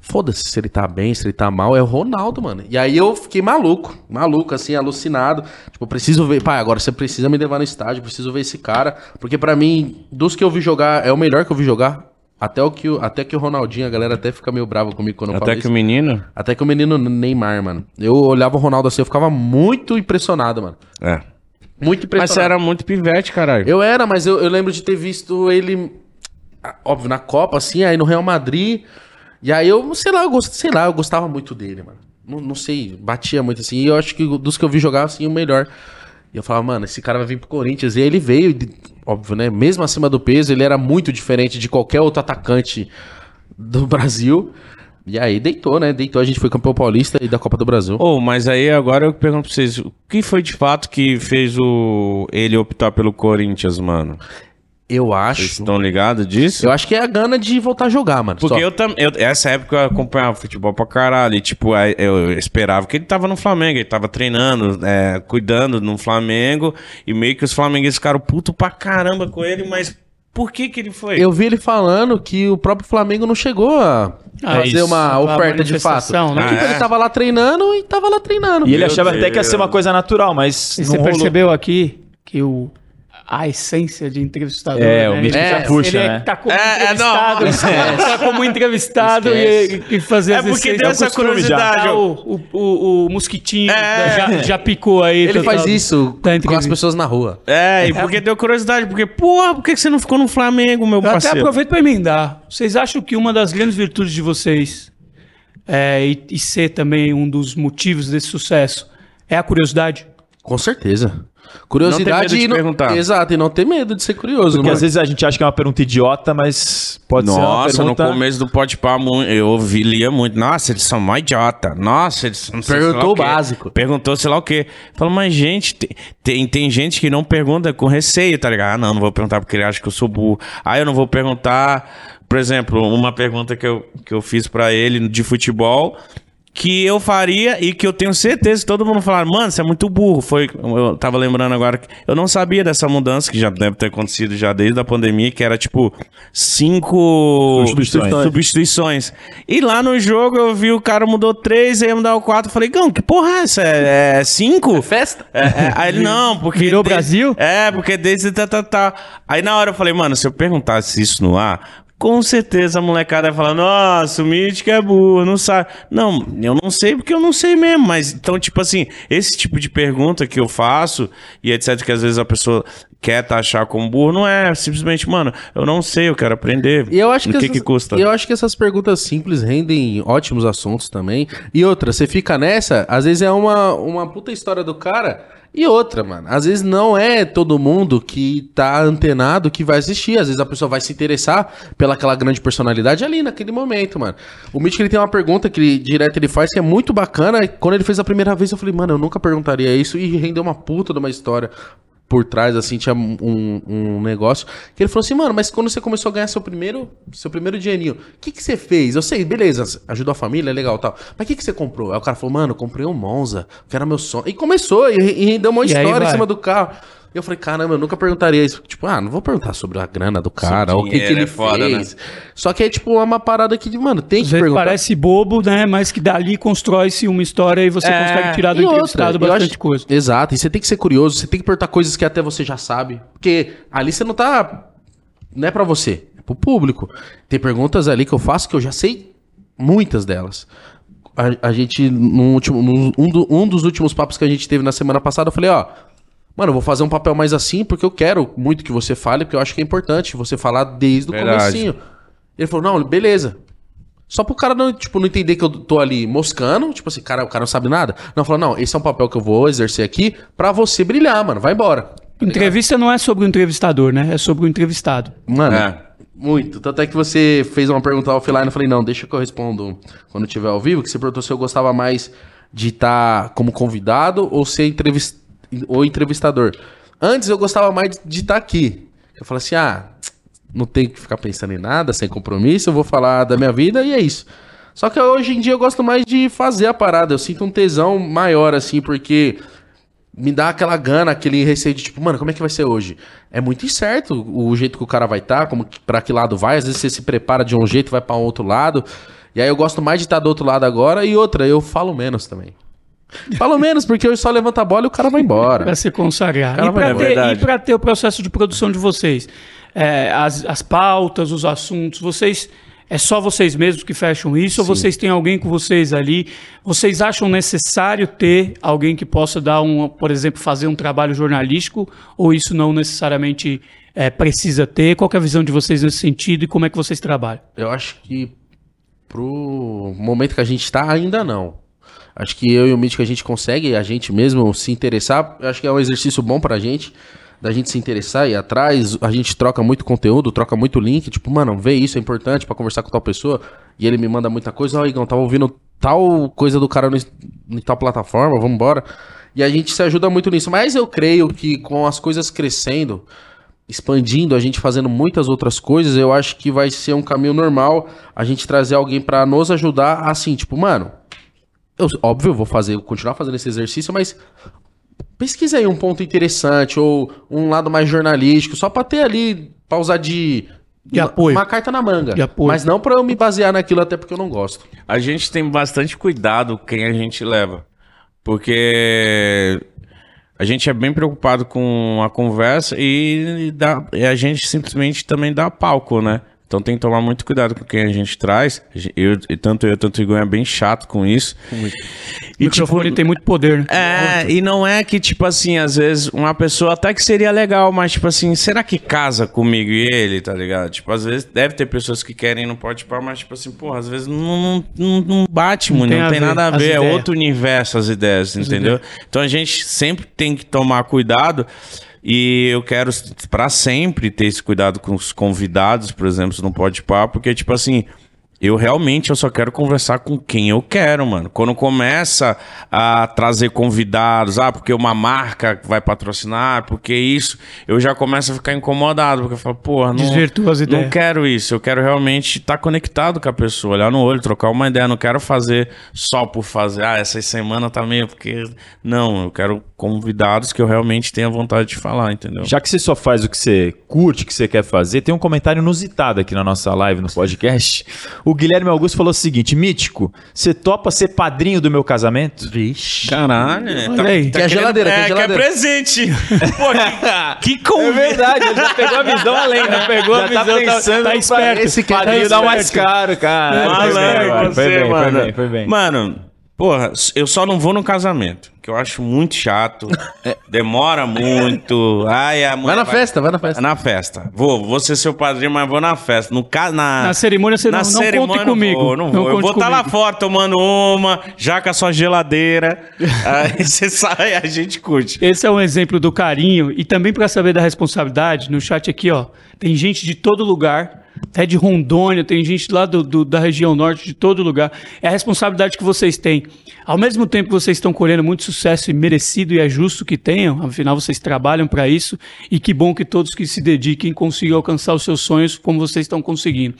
Foda-se se ele tá bem, se ele tá mal, é o Ronaldo, mano. E aí eu fiquei maluco, maluco, assim, alucinado. Tipo, preciso ver. Pai, agora você precisa me levar no estádio, preciso ver esse cara. Porque pra mim, dos que eu vi jogar, é o melhor que eu vi jogar. Até, o que, o- até que o Ronaldinho, a galera até fica meio brava comigo quando eu falo Até que isso. o menino. Até que o menino Neymar, mano. Eu olhava o Ronaldo assim, eu ficava muito impressionado, mano. É. Muito Mas impressionado. você era muito pivete, caralho. Eu era, mas eu, eu lembro de ter visto ele, óbvio, na Copa, assim, aí no Real Madrid. E aí eu, sei lá, eu gost, sei lá, eu gostava muito dele, mano. Não, não sei, batia muito assim. E eu acho que dos que eu vi jogar, assim, o melhor. E eu falava, mano, esse cara vai vir pro Corinthians. E aí ele veio, e, óbvio, né? Mesmo acima do peso, ele era muito diferente de qualquer outro atacante do [laughs] Brasil. E aí deitou, né? Deitou, a gente foi campeão paulista e da Copa do Brasil. Ô, mas aí agora eu pergunto pra vocês, o que foi de fato que fez o ele optar pelo Corinthians, mano? Eu Vocês acho. estão ligados disso? Eu acho que é a gana de voltar a jogar, mano. Porque só. eu também. Essa época eu acompanhava futebol pra caralho. E, tipo, aí eu esperava que ele tava no Flamengo. Ele tava treinando, é, cuidando no Flamengo. E meio que os flamenguistas ficaram puto pra caramba com ele, mas por que que ele foi? Eu vi ele falando que o próprio Flamengo não chegou a Ah, fazer isso. uma oferta de fato. né? Tipo, Ah, é? ele tava lá treinando e tava lá treinando. E ele Meu achava até que ia Deus. ser uma coisa natural, mas. E não você rolou. percebeu aqui que o, a essência de entrevistador. É, o né? Mítico Ele- já puxa, ele né? Tá como É, é, entrevistado. [laughs] não. tá como entrevistado e, e fazer É as porque deu essa curiosidade, já. eu- O, o, o, o mosquitinho É. já, já picou aí. Ele total. faz isso Tá com as pessoas na rua. É, e porque deu curiosidade. Porque, porra, por que você não ficou no Flamengo, meu Eu até parceiro? aproveito para emendar. Vocês acham que uma das grandes virtudes de vocês é, e, e ser também um dos motivos desse sucesso é a curiosidade? Com certeza. Curiosidade Não ter medo de e não, perguntar. Exato, e não ter medo de ser curioso, Porque mano. às vezes a gente acha que é uma pergunta idiota, mas pode ser uma Nossa, pergunta... no começo do mu- eu ouvi, lia muito. Nossa, eles são mó idiota. Nossa, eles são... não Perguntou sei lá o quê. básico. Perguntou sei lá o quê. Falo, mas gente, tem, tem, tem gente que não pergunta com receio, tá ligado? Ah, não, não vou perguntar porque ele acha que eu sou burro. Ah, eu não vou perguntar... Por exemplo, uma pergunta que eu, que eu fiz pra ele de futebol... Que eu faria e que eu tenho certeza que todo mundo falar, mano, você é muito burro. Foi, eu tava lembrando agora que eu não sabia dessa mudança, que já deve ter acontecido já desde a pandemia, que era tipo cinco Substituições. substituições. E lá no jogo eu vi o cara mudou três, aí ia mudar o quatro. Falei, Gão, que porra é essa? É, é cinco? Festa? É, é, aí ele, não, porque. Virou desde- Brasil? É, porque desde. Tá, tá, tá. Aí na hora eu falei, mano, se eu perguntasse isso no ar. Com certeza a molecada ia falar, nossa, o Mítico é burro, não sabe. Não, eu não sei porque eu não sei mesmo. Mas, então, tipo assim, esse tipo de pergunta que eu faço, e etc, que às vezes a pessoa quer taxar como burro, não é simplesmente, mano, eu não sei, eu quero aprender. E eu acho que, que, essas, que custa? eu acho que essas perguntas simples rendem ótimos assuntos também. E outra, você fica nessa, às vezes é uma, uma puta história do cara. E outra, mano, às vezes não é todo mundo que tá antenado que vai assistir. Às vezes a pessoa vai se interessar pela aquela grande personalidade ali naquele momento, mano. O Mitch ele tem uma pergunta que ele, direto ele faz que é muito bacana. E Quando ele fez a primeira vez, eu falei, mano, eu nunca perguntaria isso. E rendeu uma puta de uma história por trás, assim, tinha um, um negócio. Que ele falou assim, mano, mas quando você começou a ganhar seu primeiro, seu primeiro dinheirinho, o que, que você fez? Eu sei, beleza, ajudou a família, legal tal. Mas o que, que você comprou? Aí o cara falou, mano, comprei um Monza, que era meu sonho. E começou, e, e rendeu uma E história em cima do carro. E eu falei, caramba, eu nunca perguntaria isso. Tipo, ah, não vou perguntar sobre a grana do cara, o que, que ele é foda, fez. Só que é tipo uma parada que, mano, tem que perguntar. parece bobo, né? Mas que dali constrói-se uma história e você É. consegue tirar do E entrevistado bastante acho- coisa. Exato, e você tem que ser curioso, você tem que perguntar coisas que até você já sabe. Porque ali você não tá. Não é pra você, é pro público. Tem perguntas ali que eu faço que eu já sei muitas delas. A, a gente, no último, num- um, do- um dos últimos papos que a gente teve na semana passada, eu falei, ó. Mano, eu vou fazer um papel mais assim porque eu quero muito que você fale, porque eu acho que é importante você falar desde o Verdade. comecinho. Ele falou, não, beleza. Só pro cara não, tipo, não entender que eu tô ali moscando, tipo assim, cara, o cara não sabe nada. Não, falou, não, esse é um papel que eu vou exercer aqui pra você brilhar, mano, vai embora. Entrevista não é sobre o entrevistador, né? É sobre o entrevistado. Mano, É. muito. Tanto é que você fez uma pergunta offline, eu falei, não, deixa que eu respondo quando tiver ao vivo, que você perguntou se eu gostava mais de estar como convidado ou ser entrevist... ou entrevistador. Antes eu gostava mais de estar aqui. Eu falei assim, ah, não tenho que ficar pensando em nada, sem compromisso, eu vou falar da minha vida e é isso. Só que hoje em dia eu gosto mais de fazer a parada, eu sinto um tesão maior, assim, porque me dá aquela gana, aquele receio de tipo, mano, como é que vai ser hoje? É muito incerto o jeito que o cara vai estar, como que- pra que lado vai. Às vezes você se prepara de um jeito vai pra um outro lado. E aí eu gosto mais de estar do outro lado agora. E outra, eu falo menos também. [laughs] Falo menos porque eu só levanto a bola e o cara vai embora. Pra se consagrar. Cara, E pra, é ter, verdade. e pra ter o processo de produção de vocês? É, as, as pautas, os assuntos, vocês. É só vocês mesmos que fecham isso ou vocês têm alguém com vocês ali? Vocês acham necessário ter alguém que possa dar um, por exemplo, fazer um trabalho jornalístico ou isso não necessariamente é, precisa ter? Qual que é a visão de vocês nesse sentido e como é que vocês trabalham? Eu acho que pro momento que a gente tá, ainda não. Acho que eu e o Mítico a gente consegue, a gente mesmo se interessar. Acho que é um exercício bom pra gente, da gente se interessar e atrás. A gente troca muito conteúdo, troca muito link. Tipo, mano, vê isso, é importante pra conversar com tal pessoa. E ele me manda muita coisa. Ó, Igão, tava ouvindo tal coisa do cara no, em tal plataforma, vamos embora. E a gente se ajuda muito nisso. Mas eu creio que com as coisas crescendo, expandindo, a gente fazendo muitas outras coisas, eu acho que vai ser um caminho normal a gente trazer alguém pra nos ajudar assim, tipo, mano, eu, óbvio, eu vou fazer, continuar fazendo esse exercício, mas pesquisa aí um ponto interessante ou um lado mais jornalístico, só pra ter ali, pra usar de De apoio. uma carta na manga. De apoio. Mas não pra eu me basear naquilo até porque eu não gosto. A gente tem bastante cuidado quem a gente leva. Porque a gente é bem preocupado com a conversa e, dá, e a gente simplesmente também dá palco, né? Então tem que tomar muito cuidado com quem a gente traz. Eu, tanto eu, tanto o Igor é bem chato com isso. E o microfone tem muito poder, né? É, e não é que, tipo assim, às vezes uma pessoa até que seria legal, mas, tipo assim, será que casa comigo e ele, tá ligado? Tipo, às vezes deve ter pessoas que querem no pode par, mas, tipo assim, porra, às vezes não, não, não bate muito, tem não a tem ver nada a as ver, é ideias. outro universo as ideias, entendeu? Então a gente sempre tem que tomar cuidado. E eu quero pra sempre ter esse cuidado com os convidados, por exemplo, no Pode Par, porque, tipo assim, eu realmente eu só quero conversar com quem eu quero, mano. Quando começa a trazer convidados, ah, porque uma marca vai patrocinar, porque isso, eu já começo a ficar incomodado, porque eu falo, porra, não, Desvirtua as não ideias. quero isso. Eu quero realmente estar conectado com a pessoa, olhar no olho, trocar uma ideia. Não quero fazer só por fazer, ah, essa semana tá meio porque. Não, eu quero convidados que eu realmente tenha vontade de falar, entendeu? Já que você só faz o que você curte, o que você quer fazer, tem um comentário inusitado aqui na nossa live, no podcast. O Guilherme Augusto falou o seguinte: Mítico, você topa ser padrinho do meu casamento? Vixe. Caralho, é, Olha aí. Quer geladeira, é, quer geladeira. quer presente. [laughs] Pô, que, [laughs] que convite. É verdade, ele já pegou a visão além, né? [laughs] Pegou Já a tá visão, pensando, tá esperto. Esse Esse padrinho tá dá mais caro, cara. Foi bem, Malandro, agora, você, foi bem, mano. foi bem, foi bem. Mano, porra, eu só não vou no casamento, que eu acho muito chato. [laughs] Demora muito. Ai, a mulher Vai na festa, vai na festa. Na festa. Vou, vou ser seu padrinho, mas vou na festa. No ca... na... Na cerimônia você na não- não conte cerimônia comigo. Não vou, não Não vou. Eu conte vou estar lá comigo. fora tomando uma, já com a sua geladeira. [laughs] Aí você sai, a gente curte. Esse é um exemplo do carinho e também para saber da responsabilidade, no chat aqui, ó, tem gente de todo lugar, até de Rondônia, tem gente lá do, do- da região norte, de todo lugar. É a responsabilidade que vocês têm. Ao mesmo tempo que vocês estão colhendo muito sucesso e merecido e é justo que tenham, afinal vocês trabalham para isso e que bom que todos que se dediquem consigam alcançar os seus sonhos como vocês estão conseguindo.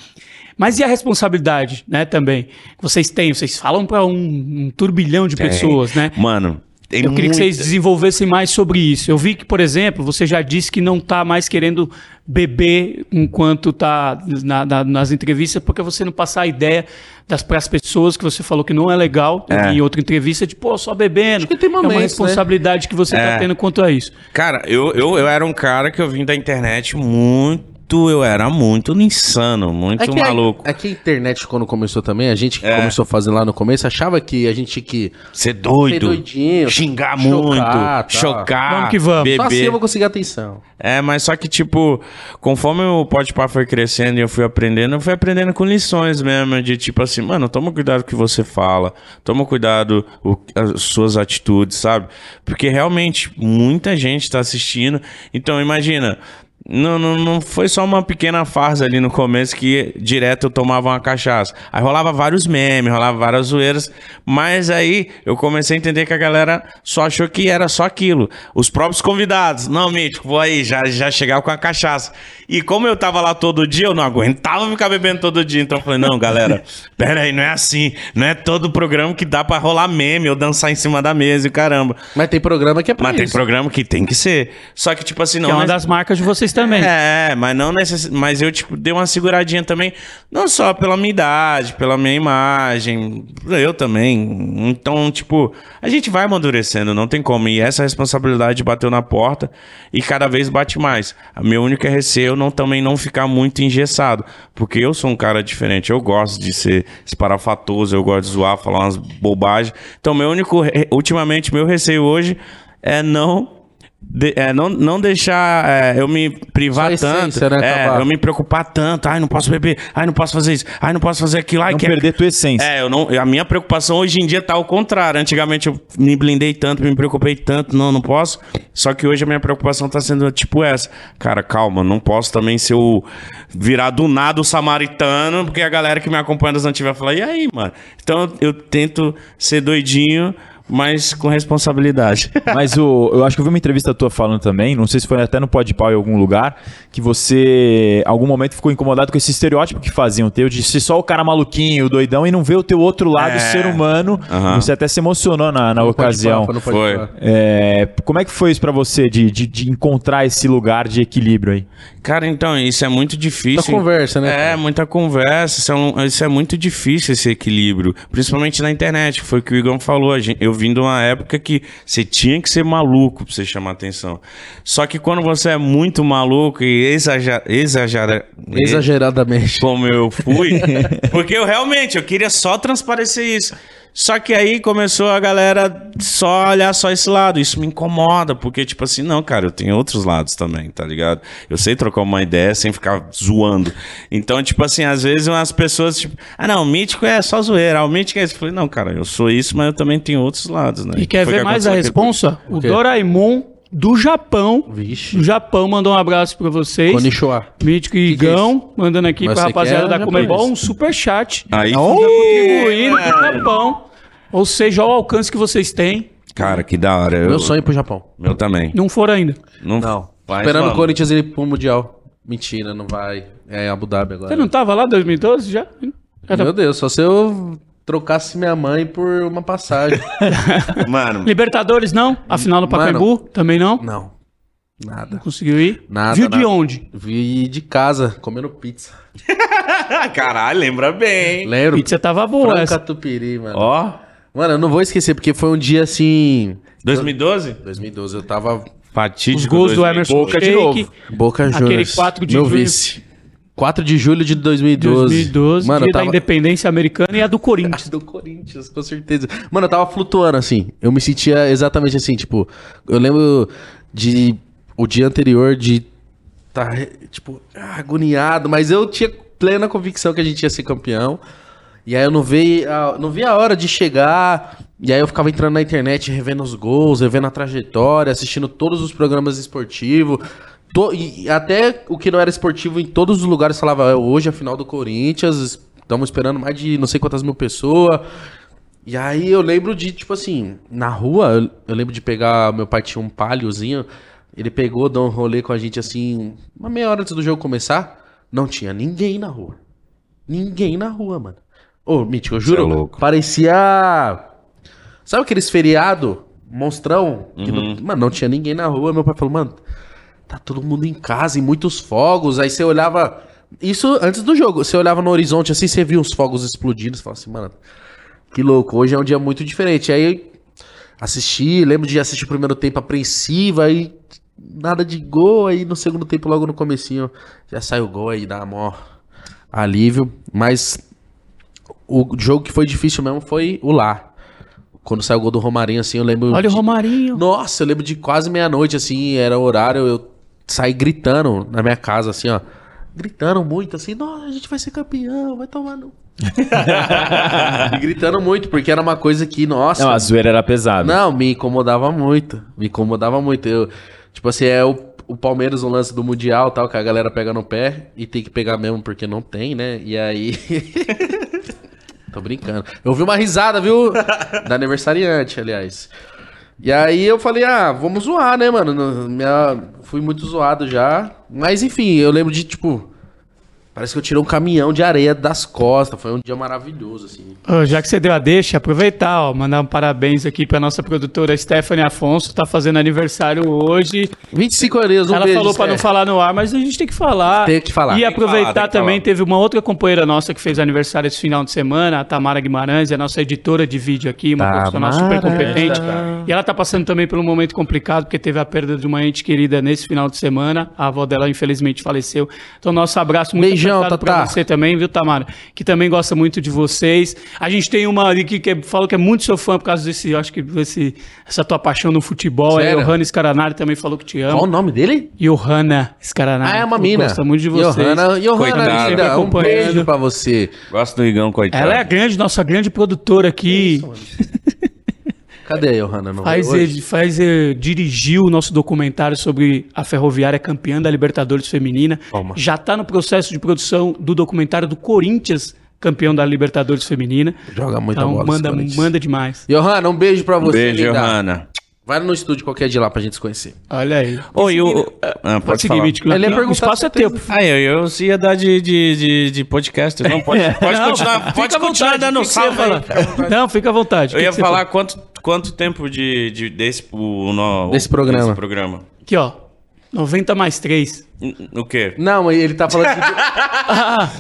Mas e a responsabilidade, né, também? Que vocês têm, vocês falam para um, um turbilhão de pessoas, né? Mano, tem Eu queria que vocês muita- desenvolvessem mais sobre isso. Eu vi que, por exemplo, você já disse que não está mais querendo beber enquanto está nas entrevistas, porque você não passar a ideia para as pessoas que você falou que não é legal É. em outra entrevista, de pô, só bebendo. que tem é uma momentos, né? responsabilidade que você está É. tendo quanto a isso. Cara, eu, eu, eu era um cara que eu vim da internet muito. Eu era muito insano, muito É que, maluco. É que a internet, quando começou também, a gente que É. começou a fazer lá no começo, achava que a gente tinha que Ser doido. ser doidinho, xingar chocar, muito. tá. Chocar. Vamos que vamos. Beber. só assim eu vou conseguir atenção. É, mas só que, tipo, conforme o Podpah foi crescendo e eu fui aprendendo, eu fui aprendendo com lições mesmo, de tipo assim, mano, toma cuidado com o que você fala, toma cuidado o, as suas atitudes, sabe? Porque realmente muita gente tá assistindo. Então, imagina. Não, não, não foi só uma pequena farsa ali no começo que direto eu tomava uma cachaça. Aí rolava vários memes, rolava várias zoeiras. Mas aí eu comecei a entender que a galera só achou que era só aquilo. Os próprios convidados. Não, Mítico, vou aí, já, já chegava com a cachaça. E como eu tava lá todo dia, eu não aguentava ficar bebendo todo dia. Então eu falei, não, galera, [laughs] pera aí, não é assim. Não é todo programa que dá pra rolar meme ou dançar em cima da mesa e caramba. Mas tem programa que é pra Mas tem isso. programa que tem que ser. Só que, tipo assim, não. que é uma mas- das marcas de vocês também. É, mas não necess... mas eu tipo dei uma seguradinha também, não só pela minha idade, pela minha imagem, eu também. Então, tipo, a gente vai amadurecendo, não tem como. E essa responsabilidade bateu na porta e cada vez bate mais. A único receio é eu não também não ficar muito engessado, porque eu sou um cara diferente, eu gosto de ser esparafatoso, eu gosto de zoar, falar umas bobagens. Então, meu único ultimamente meu receio hoje é não de- é, não, não deixar é, eu me privar Só a tanto. essência, né, é, eu me preocupar tanto. Ai, não posso beber. Ai, não posso fazer isso. Ai, não posso fazer aquilo. Ai, Não que perder tua essência. É, eu não, a minha preocupação hoje em dia tá ao contrário. Antigamente eu me blindei tanto, me preocupei tanto, não, não posso. Só que hoje a minha preocupação tá sendo tipo essa. Cara, calma, não posso também ser o virar do nada o samaritano, porque a galera que me acompanha das antigas vai falar: "E aí, mano?". Então eu tento ser doidinho, mas com responsabilidade. [laughs] Mas o, eu acho que eu vi uma entrevista tua falando também, não sei se foi até no Podpau em algum lugar, que você, em algum momento, ficou incomodado com esse estereótipo que faziam teu, de ser só o cara maluquinho, o doidão, e não ver o teu outro lado, É. o ser humano. Aham. Você até se emocionou na, na ocasião. papo, Foi. É, como é que foi isso pra você, de, de, de encontrar esse lugar de equilíbrio aí? Cara, então, isso é muito difícil. Muita conversa, né, É, muita conversa. Isso é, um- isso é muito difícil, esse equilíbrio. Principalmente na internet. Foi o que o Igor falou. a gente- eu vim de uma época que você tinha que ser maluco pra você chamar atenção. Só que quando você é muito maluco e exagera, exagera, Exageradamente. como eu fui, [laughs] porque eu realmente eu queria só transparecer isso. Só que aí começou a galera só olhar só esse lado. Isso me incomoda, porque, tipo assim, não, cara, eu tenho outros lados também, tá ligado? Eu sei trocar uma ideia sem ficar zoando. Então, tipo assim, às vezes umas pessoas, tipo, ah, não, o mítico é só zoeira, ah, o mítico é isso. Eu falei, não, cara, eu sou isso, mas eu também tenho outros lados, né? E quer Foi ver que mais a responsa? O? Doraemon do Japão. Vixe. Do Japão mandou um abraço pra vocês. Konnichiwa. Mítico e é Igão, mandando aqui Mas pra você rapaziada da Comebol japonês? um superchat. Aí, Contribuindo pro Japão. Ou seja, olha o alcance que vocês têm. cara, que da hora. Eu, Meu sonho é pro Japão. Meu também. Não foram ainda. Não, Não. Esperando o vamos. Corinthians ir pro Mundial. Mentira, não vai. É Abu Dhabi agora. Você não tava lá em 2012 já? Era- Meu Deus, só se eu trocasse minha mãe por uma passagem. [laughs] Mano, Libertadores não? A final Mano. Pacaembu também não? não. Nada. Conseguiu ir? Nada, Viu de nada. onde? Vi de casa, comendo pizza. [laughs] caralho, lembra bem. Lembro? Pizza tava boa Franca essa. Tupiri, mano. Ó, Mano, eu não vou esquecer, porque foi um dia assim... 2012? 2012, eu tava Fatídico. Os gols do 2012. Emerson Boca de Sheik. novo. Boca Aquele Juniors. 4 de meu julho. vice. 4 de julho de 2012. 2012, Mano, dia tava... da independência americana e a do Corinthians. [laughs] do Corinthians, com certeza. Mano, eu tava flutuando, assim. Eu me sentia exatamente assim, tipo... Eu lembro de... O dia anterior de... Tá, tipo, agoniado. Mas eu tinha plena convicção que a gente ia ser campeão. E aí eu não vi, a, não vi a hora de chegar. E aí eu ficava entrando na internet, revendo os gols, revendo a trajetória, assistindo todos os programas esportivos. To- e até o que não era esportivo, em todos os lugares falava, "É, hoje é a final do Corinthians, estamos esperando mais de não sei quantas mil pessoas. E aí eu lembro de, tipo assim, na rua, eu, eu lembro de pegar, meu pai tinha um paliozinho, ele pegou, deu um rolê com a gente assim, uma meia hora antes do jogo começar, não tinha ninguém na rua. Ninguém na rua, mano. Ô, Mítico, eu juro, é parecia... Sabe aqueles feriado, monstrão? Que não- mano, não tinha ninguém na rua, meu pai falou, mano, tá todo mundo em casa, e muitos fogos, aí você olhava... Isso antes do jogo, você olhava no horizonte assim, você via os fogos explodindo, você falava assim, mano, que louco, hoje é um dia muito diferente. Aí assisti, lembro de assistir o primeiro tempo apreensiva, aí nada de gol, aí no segundo tempo, logo no comecinho, já saiu o gol aí, dá mó alívio. Mas o jogo que foi difícil mesmo foi o lá. Quando saiu o gol do Romarinho, assim, eu lembro. Olha o de- Romarinho. Nossa, eu lembro de quase meia-noite, assim, era o horário, eu saí gritando na minha casa, assim, ó. Gritando muito, assim, nossa, a gente vai ser campeão, vai tomar no. [laughs] e gritando muito, porque era uma coisa que, nossa. Não, a zoeira era pesada. Não, me incomodava muito. Me incomodava muito. Eu, tipo assim, é o, o Palmeiras, o lance do Mundial tal, que a galera pega no pé e tem que pegar mesmo porque não tem, né? E aí. [laughs] Tô brincando. Eu ouvi uma risada, viu? Da aniversariante, aliás. E aí eu falei, ah, vamos zoar, né, mano? No- Minha... Fui muito zoado já. Mas enfim, eu lembro de, tipo. Parece que eu tirei um caminhão de areia das costas. Foi um dia maravilhoso, assim. Já que você deu a deixa, aproveitar, ó, mandar um parabéns aqui pra nossa produtora Stephanie Afonso, tá fazendo aniversário hoje. 25 anos, um Ela beijo, falou pra não falar no ar, mas a gente tem que falar. Tem que falar. E aproveitar falar, também, teve uma outra companheira nossa que fez aniversário esse final de semana, a Tamara Guimarães, é a nossa editora de vídeo aqui, uma profissional super competente. E ela tá passando também por um momento complicado, porque teve a perda de uma ente querida nesse final de semana. A avó dela, infelizmente, faleceu. Então, nosso abraço muito Beijão, apertado pra você também, viu, Tamara? Que também gosta muito de vocês. A gente tem uma ali que, que falou que é muito seu fã por causa desse, eu acho que esse, essa tua paixão no futebol. É, Sério? o Johanna Scaranari também falou que te ama. Qual o nome dele? Johanna Scaranari. Ah, é uma mina. Gosta muito de vocês. Johanna, Johanna linda, um beijo pra você. Gosto do Igão, coitado. Ela é a grande, nossa grande produtora aqui. [laughs] Cadê a Johanna? Não faz eh, dirigiu o nosso documentário sobre a Ferroviária campeã da Libertadores Feminina. Toma. Já está no processo de produção do documentário do Corinthians campeão da Libertadores Feminina. Joga muita Então bola. manda, manda demais. Johanna, um beijo pra você. Beijo, linda. Johanna. Vai no estúdio qualquer dia lá pra gente se conhecer. Olha aí. Oi, o... Ah, Pode pode seguir, falar. Mítico. Ele ia perguntar O espaço é se tem- teu. Ah, eu, eu ia dar de, de, de, de podcast. Não, pode, [laughs] pode Não, continuar, pode continuar vontade, dando falar? Não, fica à vontade. Eu que ia que falar quanto, quanto tempo de, de, desse, o, no, Desse programa. Desse programa. Aqui, ó. 90 mais 3. O quê? Não, ele tá falando de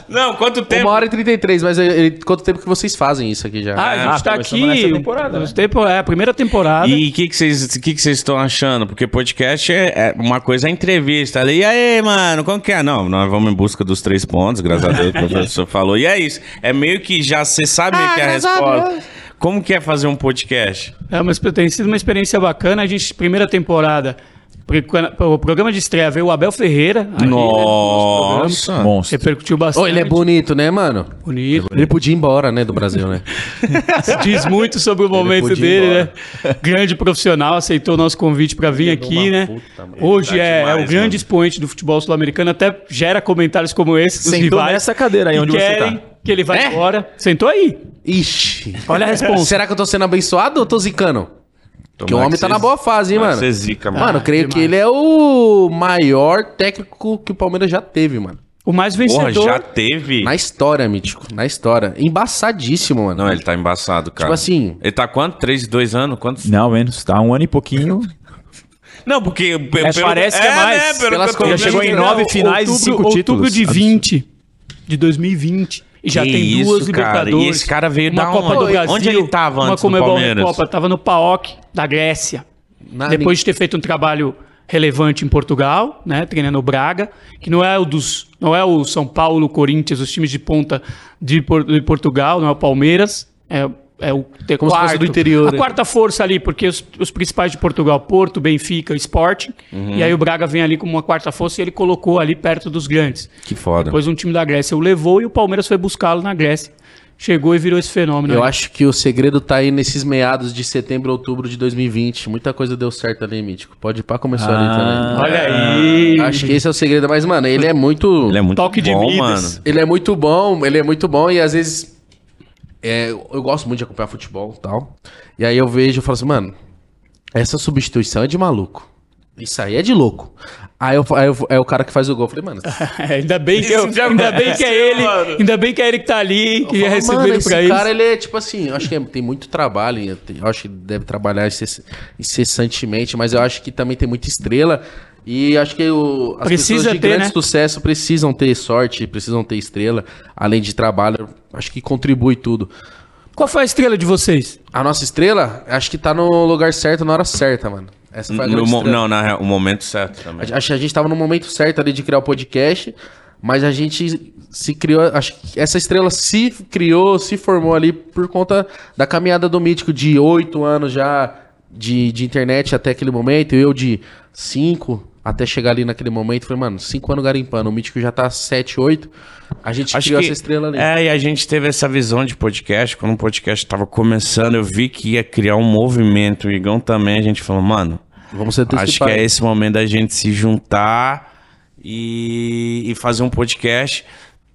[laughs] Não, quanto tempo? uma hora e 33, mas ele, quanto tempo que vocês fazem isso aqui já? Ah, a gente Ah, tá aqui. nessa temporada, né? tempo- é a primeira temporada. E o que que vocês que que vocês estão achando? Porque podcast é, é uma coisa é entrevista. Ali, e aí, mano, como que é? Não, nós vamos em busca dos três pontos, graças a Deus, o professor [laughs] falou. E é isso. É meio que já você sabe meio que é a resposta. Como que é fazer um podcast? É, mas tem sido uma experiência bacana. A gente, primeira temporada, o programa de estreia veio o Abel Ferreira. aí, né. Nossa. Monstro. Repercutiu bastante. Ô, ele é bonito, né, mano? bonito. Ele podia ir embora, né, do Brasil, né? Diz muito sobre o [laughs] momento dele, né? Grande profissional, aceitou o nosso convite para vir aqui, né? Hoje Tá é, é demais, o grande mano. expoente do futebol sul-americano, até gera comentários como esse Sentou rivais. nessa cadeira aí que onde você querem tá. que ele vá É? embora. Sentou aí. Ixi. Olha a resposta. Será que eu tô sendo abençoado ou tô zicando? Porque o homem que tá cê- na boa fase, hein, mano? que cê zica, mano. Mano, eu creio demais. que ele é o maior técnico que o Palmeiras já teve, mano. O mais Porra, vencedor. já teve? Na história, mítico. Na história. Embaçadíssimo, mano. Não, ele tá embaçado, cara. Tipo assim- Ele tá quanto? Três, dois anos? Quantos? Não, menos. Tá um ano e pouquinho. [laughs] Não, porque... É, parece que é mais. Né, pelo Pelas que eu Já chegou em nove finais e cinco outubro títulos. de 20. De 2020. E já Que tem duas isso, cara. Libertadores. E esse cara veio uma da Copa onde? do Brasil. Onde ele tava uma antes do Palmeiras? Recopa. Tava no PAOK da Grécia. Na- Depois de ter feito um trabalho relevante em Portugal, né, treinando o Braga, que não é o dos, não é o São Paulo, Corinthians, os times de ponta de, de Portugal, não é o Palmeiras, é, é o ter Como se fosse quarto, do interior, a né? quarta força ali, porque os, os principais de Portugal, Porto, Benfica, Sporting, Uhum. e aí o Braga vem ali como uma quarta força e ele colocou ali perto dos grandes. Que foda. Depois um time da Grécia o levou e o Palmeiras foi buscá-lo na Grécia. Chegou e virou esse fenômeno. Eu aí. acho que o segredo tá aí nesses meados de setembro, outubro de 2020. Muita coisa deu certo ali, Mítico. Pode ir pra começou ali também. Olha aí. Acho que esse é o segredo. Mas, mano, ele é muito... Ele é muito Toque de bom, Midas. mano. Ele é muito bom, ele é muito bom e às vezes é, eu gosto muito de acompanhar futebol e tal. E aí eu vejo e falo assim, mano, essa substituição é de maluco. Isso aí é de louco. Aí, eu, aí eu- é o cara que faz o gol. Eu falei, mano, [laughs] É, ainda bem que, eu, já ainda bem que é ele, ainda bem que é ele que tá ali, que ia receber mano, ele esse pra isso. cara, ele é tipo assim, eu acho que é- tem muito trabalho, eu acho que deve trabalhar incess- incessantemente, mas eu acho que também tem muita estrela. E acho que o, as Precisa pessoas de ter, grande né? sucesso precisam ter sorte, precisam ter estrela, além de trabalho. Acho que contribui tudo. Qual foi a estrela de vocês? A nossa estrela, acho que tá no lugar certo na hora certa, mano. Essa foi a No grande estrela. não, na real, o momento certo também. Acho que a gente tava no momento certo ali de criar o podcast, mas a gente se criou. Acho que essa estrela se criou, se formou ali por conta da caminhada do Mítico de oito anos já de, de internet até aquele momento, eu de cinco até chegar ali naquele momento. Falei, mano, cinco anos garimpando, o Mítico já tá sete, oito. A gente Acho criou que, essa estrela ali. É, e a gente teve essa visão de podcast. Quando o podcast tava começando, eu vi que ia criar um movimento. O Igão também, a gente falou, mano, Vamos ser acho que é esse momento da gente se juntar e, e fazer um podcast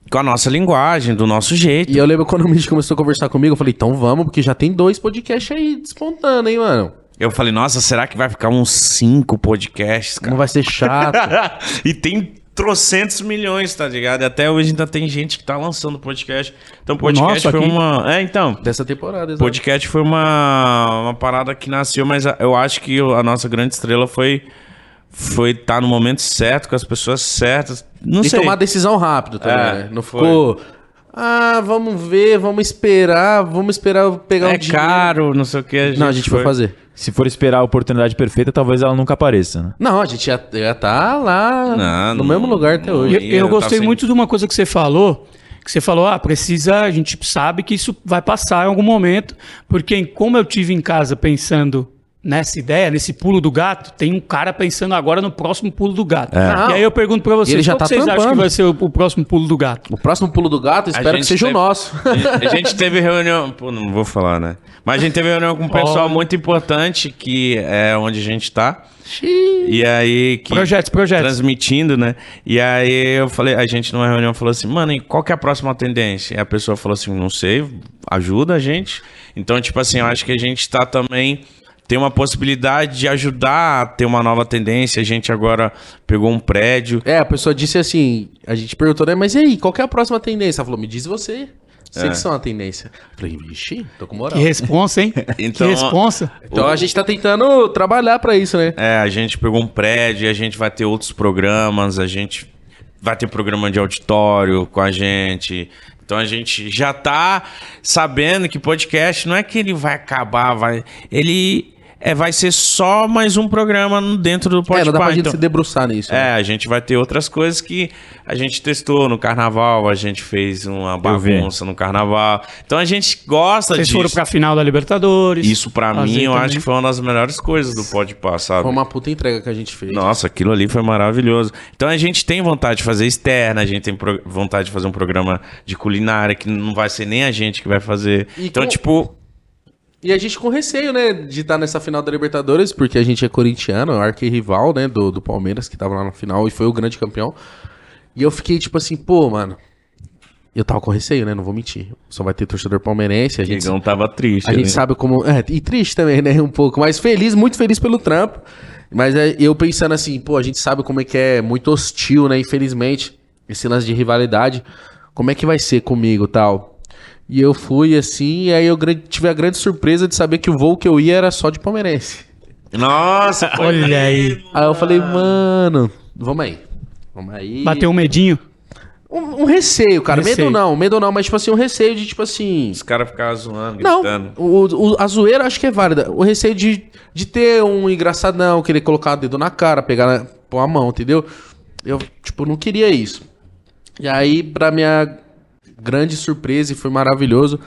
com a nossa linguagem, do nosso jeito. E eu lembro quando o Mítico começou a conversar comigo, eu falei, então vamos, porque já tem dois podcasts aí despontando, hein, mano. Eu falei, nossa, será que vai ficar uns cinco podcasts, cara? Não vai ser chato. [laughs] e tem trocentos milhões, tá ligado? E até hoje ainda tem gente que tá lançando podcast. Então, podcast nosso foi aqui. uma. É, então. Dessa temporada, exato. Podcast foi uma, uma parada que nasceu, mas eu acho que a nossa grande estrela foi foi estar no momento certo, com as pessoas certas. Não E sei. tomar decisão rápido também, É, né? Não foi. ficou. Ah, vamos ver, vamos esperar, vamos esperar pegar É um dinheiro. caro, não sei o que. Não, a gente foi fazer. Se for esperar a oportunidade perfeita, talvez ela nunca apareça, né? Não, a gente já, já tá lá Não, no não- mesmo lugar até Eu, hoje. E eu tá gostei sem- muito de uma coisa que você falou, que você falou, ah, precisa, a gente sabe que isso vai passar em algum momento, porque como eu tive em casa pensando nessa ideia, nesse pulo do gato, tem um cara pensando agora no próximo pulo do gato. Não. E aí eu pergunto pra vocês, Ele já qual tá que vocês acham trampando. que vai ser o, o próximo pulo do gato? O próximo pulo do gato, espero que seja teve- o nosso. [laughs] A gente teve reunião. Pô, não vou falar, né? Mas a gente teve reunião com um pessoal Olha. muito importante, que é onde a gente tá. E aí. Que, Projetos, projetos. Transmitindo, né? E aí eu falei, a gente numa reunião falou assim, mano, e qual que é a próxima tendência? E a pessoa falou assim, não sei, ajuda a gente. Então, tipo assim, eu acho que a gente tá também. Tem uma possibilidade de ajudar a ter uma nova tendência. A gente agora pegou um prédio. É, a pessoa disse assim, a gente perguntou, né, mas e aí, qual que é a próxima tendência? Ela falou, me diz você. Sei que são uma tendência. Falei, vixe, tô com moral. Que responsa, hein? [laughs] Então, que responsa. Então a gente tá tentando trabalhar pra isso, né? É, a gente pegou um prédio, a gente vai ter outros programas, a gente vai ter programa de auditório com a gente. Então a gente já tá sabendo que podcast não é que ele vai acabar, vai. Ele é, vai ser só mais um programa dentro do É, podcast. não dá pra gente então, se debruçar nisso. né? é, a gente vai ter outras coisas que a gente testou no carnaval, a gente fez uma bagunça no carnaval. Então a gente gosta Vocês disso. foram pra final da Libertadores. Isso pra mim, eu também. acho que foi uma das melhores coisas do Pode Passar. Foi uma puta entrega que a gente fez. Nossa, aquilo ali foi maravilhoso. Então a gente tem vontade de fazer externa, a gente tem vontade de fazer um programa de culinária que não vai ser nem a gente que vai fazer. E então, com- tipo, E a gente com receio, né, de estar nessa final da Libertadores, porque a gente é corintiano, arquirrival, né, do, do Palmeiras, que tava lá na final e foi o grande campeão. E eu fiquei tipo assim, pô, mano. Eu tava com receio, né? Não vou mentir. Só vai ter torcedor palmeirense. A gente, Digão tava triste. a gente né? sabe como. É, e triste também, né? Um pouco. Mas feliz, muito feliz pelo trampo. Mas é, eu pensando assim, pô, a gente sabe como é que é muito hostil, né? Infelizmente, esse lance de rivalidade. Como é que vai ser comigo e tal? E eu fui assim, e aí eu tive a grande surpresa de saber que o voo que eu ia era só de palmeirense. Nossa, [laughs] Olha aí. Aí eu falei, mano, vamos aí. Vamos aí. Bateu um medinho. Um, um receio, cara. Receio. Medo não, medo não, mas tipo assim, um receio de tipo assim. Os caras ficavam zoando, Não, gritando. o, o- a zoeira acho que é válida. O receio de, de ter um engraçadão, querer colocar o dedo na cara, pegar na, pôr a mão, entendeu? Eu, tipo, não queria isso. E aí, pra minha grande surpresa, e foi maravilhoso,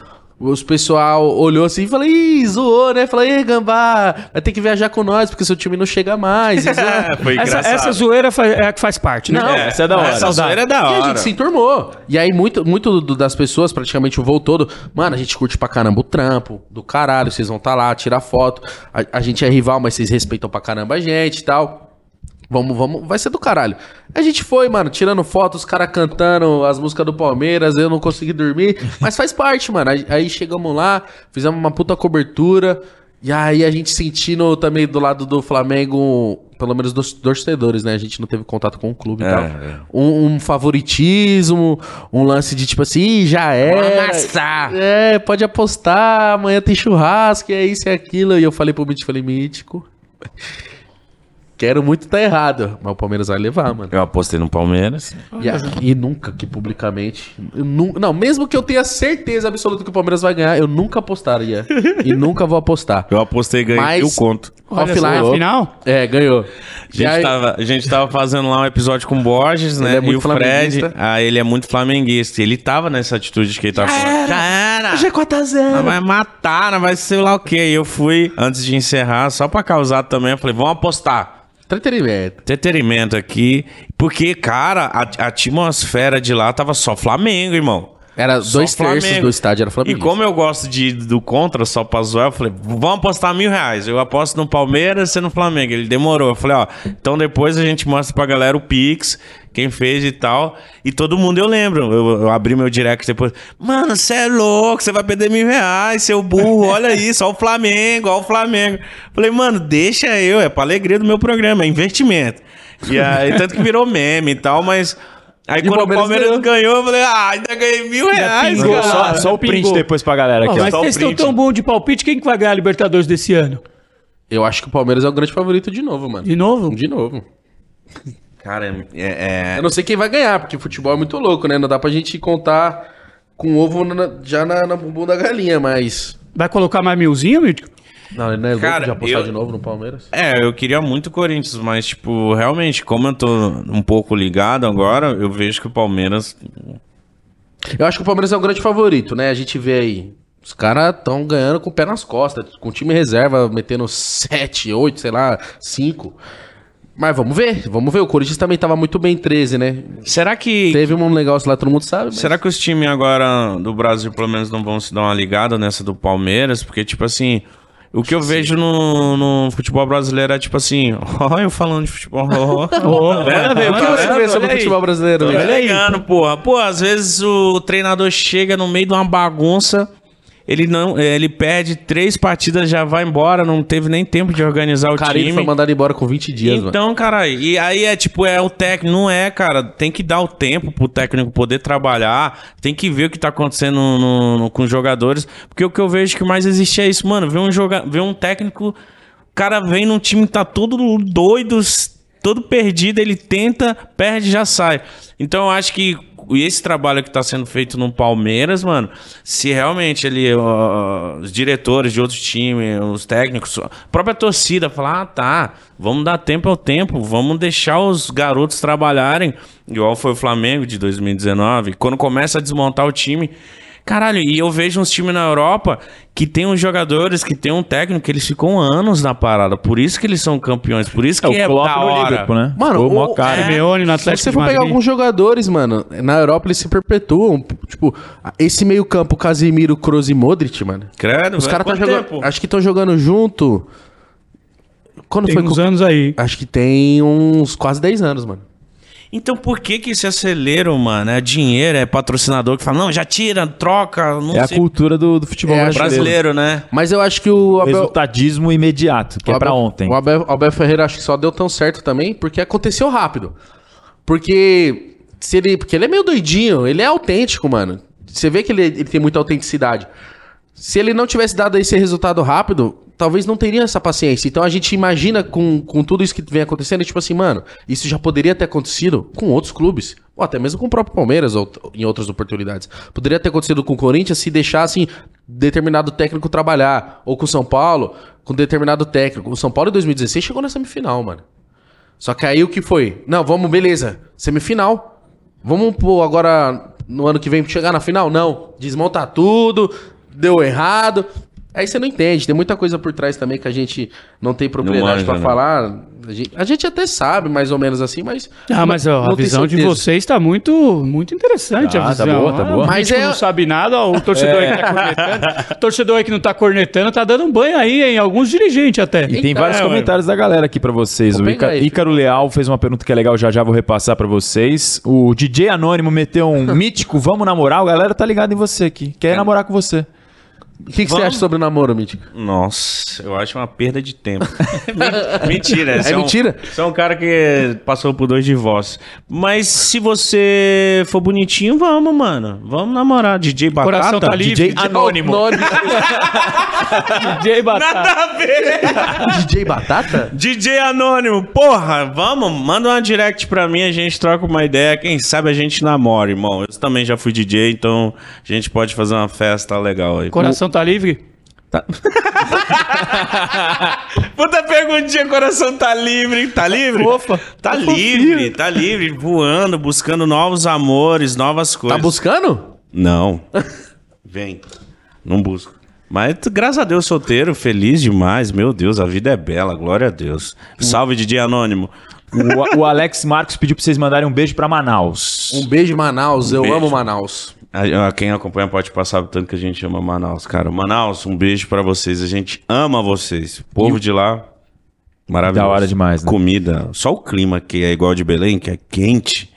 os pessoal olhou assim e falou, ih, zoou, né? Falei, ei, Gambá, vai ter que viajar com nós, porque seu time não chega mais. [laughs] Foi Essa, engraçado. essa zoeira é a que faz parte, né? Não, É, essa é da hora. Essa zoeira é da E a hora. gente se enturmou. E aí, muito, muito do- das pessoas, praticamente o voo todo, mano, a gente curte pra caramba o trampo, do caralho, vocês vão estar lá, tirar foto. A, a gente é rival, mas vocês respeitam pra caramba a gente e tal. Vamos, vamos, vai ser do caralho. A gente foi, mano, tirando foto, os caras cantando as músicas do Palmeiras, eu não consegui dormir, [laughs] mas faz parte, mano. Aí, chegamos lá, fizemos uma puta cobertura, e aí a gente sentindo também do lado do Flamengo, pelo menos dos torcedores, né? A gente não teve contato com o clube e É, tal. é. Um, um favoritismo, um lance de tipo assim, "Ih, já é. amassar." É, pode apostar, amanhã tem churrasco, é isso e aquilo. E eu falei pro Mítico, falei, Mítico. Quero muito tá errado, mas o Palmeiras vai levar, mano. Eu apostei no Palmeiras. E, a- e nunca que publicamente. nu- não, mesmo que eu tenha certeza absoluta que o Palmeiras vai ganhar, eu nunca apostaria. [laughs] e nunca vou apostar. Eu apostei e ganhei Mas- eu conto. Olha Offline. só, afinal, É, ganhou. A gente, aí- tava, a gente tava fazendo lá um episódio com o Borges, né? é muito e o Fred, flamenguista. ah, ele é muito flamenguista. Ele tava nessa atitude que ele tava falando. Já era! Já é 4x0. Não vai matar, não vai sei lá o quê. E eu fui, antes de encerrar, só pra causar também, eu falei, vamos apostar. Entretenimento. Entretenimento aqui. Porque, cara, a, a atmosfera de lá tava só Flamengo, irmão. Era Só dois terços Flamengo. do estádio, era Flamengo. E como eu gosto de, do contra só pra zoar, eu falei, vamos apostar mil reais. Eu aposto no Palmeiras e no Flamengo. Ele demorou. Eu falei, ó, então depois a gente mostra pra galera o Pix, quem fez e tal. E todo mundo eu lembro. Eu, eu abri meu direct depois. Mano, você é louco, você vai perder mil reais, seu burro. Olha [laughs] isso, ó o Flamengo, ó o Flamengo. Falei, mano, deixa eu, é pra alegria do meu programa, é investimento. E aí, [laughs] tanto que virou meme e tal, mas. Aí E quando o Palmeiras Palmeiras ganhou. ganhou, eu falei, ah, ainda ganhei mil reais, pingou, cara. Só, só o print Pingou. depois pra galera aqui, mas vocês estão tão bom de palpite, quem que vai ganhar a Libertadores desse ano? Eu acho que o Palmeiras é o grande favorito de novo, mano. De novo? De novo. Cara, é, é- Eu não sei quem vai ganhar, porque futebol é muito louco, né? Não dá pra gente contar com ovo na- já na, na bumbum da galinha, mas. Vai colocar mais milzinho, Mítico? Não, ele não é louco Cara, de apostar eu- de novo no Palmeiras. É, eu queria muito o Corinthians, mas, tipo, realmente, como eu tô um pouco ligado agora, eu vejo que o Palmeiras. Eu acho que o Palmeiras é o grande favorito, né? A gente vê aí. Os caras estão ganhando com o pé nas costas, com o time reserva metendo 7, 8, sei lá, 5. Mas vamos ver, vamos ver. O Corinthians também tava muito bem em 13, né? Será que. Teve um negócio lá, todo mundo sabe. mas- Será que os times agora do Brasil, pelo menos, não vão se dar uma ligada nessa do Palmeiras? Porque, tipo assim. O que eu vejo no, no futebol brasileiro é tipo assim, [laughs] ó, eu falando de futebol. [laughs] ó. Olha, velho, O que você vê sobre o futebol brasileiro, né? ligando, porra. Pô, às vezes o treinador chega no meio de uma bagunça, ele não, ele perde três partidas, já vai embora, não teve nem tempo de organizar o, O Carilho time. foi mandado embora com 20 dias, mano. Então, cara, e aí é tipo, é o técnico, não é, cara, tem que dar o tempo pro técnico poder trabalhar, tem que ver o que tá acontecendo no- no- com os jogadores, porque o que eu vejo que mais existe é isso, mano, ver um, joga, ver um técnico, o cara vem num time que tá todo doido, todo perdido, ele tenta, perde, já sai. Então eu acho que esse trabalho que tá sendo feito no Palmeiras, mano, se realmente ele, ó, os diretores de outros times, os técnicos, a própria torcida falar, ah, tá, vamos dar tempo ao tempo, vamos deixar os garotos trabalharem, igual foi o Flamengo de 2019, quando começa a desmontar o time, Caralho, e eu vejo uns times na Europa que tem uns jogadores, que tem um técnico, que eles ficam anos na parada. Por isso que eles são campeões. Por isso que É, é, o Klopp da hora. Liverpool, né? Mano, o o- cara. Simeone no Se você for pegar alguns jogadores, mano, na Europa eles se perpetuam. Tipo, esse meio campo, Casemiro, Kroos e Modric, mano. Credo, Os caras tá quanto jogando. Acho que estão jogando junto. Quando Tem foi uns com- anos aí. Acho que tem uns quase 10 anos, mano. Então por que que se aceleram, mano? É dinheiro, é patrocinador que fala, não, já tira, troca, não É a sei. cultura do, do futebol É, brasileiro. Brasileiro, né? Mas eu acho que o Abel, Resultadismo imediato, que o é pra ontem. O Abel, Abel Ferreira acho que só deu tão certo também porque aconteceu rápido. Porque se ele, porque ele é meio doidinho, ele é autêntico, mano. Você vê que ele, ele tem muita autenticidade. Se ele não tivesse dado esse resultado rápido, talvez não teria essa paciência. Então a gente imagina com, com tudo isso que vem acontecendo, tipo assim, mano, isso já poderia ter acontecido com outros clubes. Ou até mesmo com o próprio Palmeiras, ou em outras oportunidades. Poderia ter acontecido com o Corinthians se deixassem determinado técnico trabalhar. Ou com o São Paulo, com determinado técnico. O São Paulo em 2016 chegou na semifinal, mano. Só que aí o que foi? Não, vamos, beleza. Semifinal. Vamos pô, agora no ano que vem chegar na final? Não. Desmontar tudo, deu errado. Aí você não entende. Tem muita coisa por trás também que a gente não tem propriedade pra né? falar. A gente, a gente até sabe mais ou menos assim, mas. Ah, mas ó, a tem visão de vocês tá muito, muito interessante. Tá, a tá visão. boa, tá Ah, boa. o Mas gente que é- não sabe nada, ó, o [laughs] torcedor aí que tá cornetando. O torcedor aí que não tá cornetando tá dando um banho aí em alguns dirigentes até. E tem Então, vários é, comentários da galera aqui pra vocês. Vou O Ícaro, aí. Ícaro Leal fez uma pergunta que é legal, já já vou repassar pra vocês. O DJ Anônimo meteu um [laughs] mítico, vamos namorar. A galera tá ligada em você aqui. Quer namorar com você. O que, que você acha sobre o namoro, Mítico? Nossa, eu acho uma perda de tempo. [laughs] mentira. É um- mentira? Você é um cara que passou por dois divórcios. Mas se você for bonitinho, vamos, mano. Vamos namorar. DJ Batata. Coração tá livre. DJ Anônimo. Anônimo. [laughs] [laughs] DJ Batata. a ver. DJ Batata? DJ Anônimo, porra, vamos, manda uma direct pra mim, a gente troca uma ideia, quem sabe a gente namora, irmão. Eu também já fui DJ, então a gente pode fazer uma festa legal aí. Coração tá livre? [laughs] Puta perguntinha, coração tá livre, tá livre? Fofa. Tá Tá livre, tá livre, voando, buscando novos amores, novas Tá coisas. buscando? Não. [laughs] Vem. Não busco. Mas graças a Deus solteiro, feliz demais. Meu Deus, a vida é bela, glória a Deus. Salve DJ Anônimo. O, o Alex Marcos pediu pra vocês mandarem um beijo pra Manaus. Um beijo, Manaus. Eu beijo. amo Manaus. A- a- Quem acompanha pode passar o tanto que a gente ama Manaus, cara. Manaus, um beijo pra vocês. A gente ama vocês. O povo de lá, maravilhoso. Da hora demais, né? Comida. Só o clima que é igual de Belém, que é quente.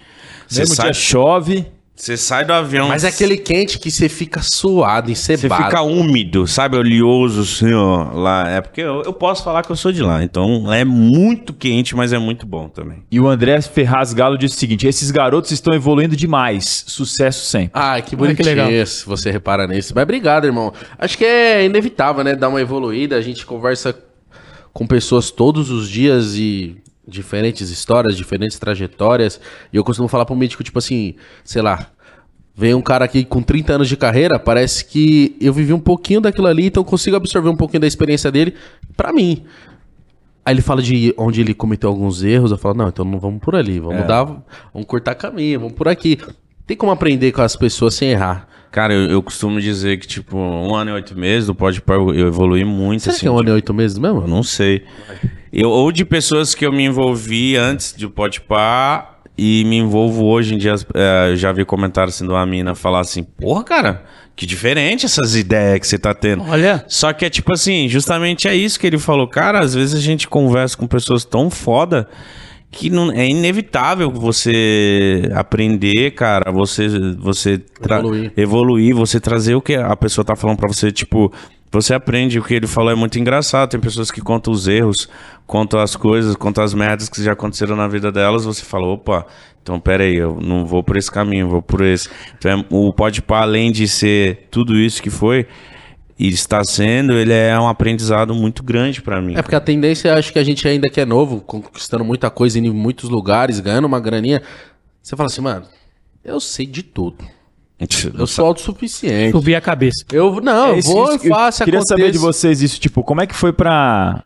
Você Mesmo sai, dia chove. Você sai do avião. Mas é aquele quente que você fica suado, Você encebado. fica úmido, sabe? Oleoso, assim, ó. Lá. É porque eu, eu posso falar que eu sou de lá. Então é muito quente, mas é muito bom também. E o André Ferraz Galo disse o seguinte: esses garotos estão evoluindo demais. Sucesso sempre. Ai, que que bonitinho legal. esse, você repara nisso. Mas obrigado, irmão. Acho que é inevitável, né? Dar uma evoluída. A gente conversa com pessoas todos os dias e diferentes histórias, diferentes trajetórias. E eu costumo falar pro mítico, tipo assim, sei lá. Vem um cara aqui com 30 anos de carreira, parece que eu vivi um pouquinho daquilo ali, então consigo absorver um pouquinho da experiência dele pra mim. Aí ele fala de onde ele cometeu alguns erros, eu falo, não, então não vamos por ali, vamos dar, vamos cortar caminho, vamos por aqui. Tem como aprender com as pessoas sem errar. Cara, eu, eu costumo dizer que, tipo, um ano e oito meses do Pode eu evolui muito. Será assim, que é um ano e oito meses Eu mesmo? não sei. Eu, ou de pessoas que eu me envolvi antes de Podpah e me envolvo hoje em dia. é, eu já vi comentários assim de uma mina falar assim, porra, cara, que diferente essas ideias que você tá tendo. Olha. Só que é tipo assim, justamente é isso que ele falou. Cara, às vezes a gente conversa com pessoas tão foda que não, é inevitável você aprender, cara, você você Evoluir. evoluir, você trazer o que a pessoa tá falando pra você, tipo, você aprende o que ele falou é muito engraçado. Tem pessoas que contam os erros, contam as coisas, contam as merdas que já aconteceram na vida delas, você fala, opa, então pera aí, eu não vou por esse caminho, vou por esse. Então é- o Podpah, além de ser tudo isso que foi e está sendo, ele é um aprendizado muito grande pra mim. É porque a tendência, acho que a gente ainda que é novo, conquistando muita coisa, indo em muitos lugares, ganhando uma graninha. Você fala assim, mano, eu sei de tudo. [laughs] Eu sou autossuficiente. Subir a cabeça. Eu não, eu É isso- vou isso- e faço, eu Queria aconteça. saber de vocês isso, tipo, como é que foi pra,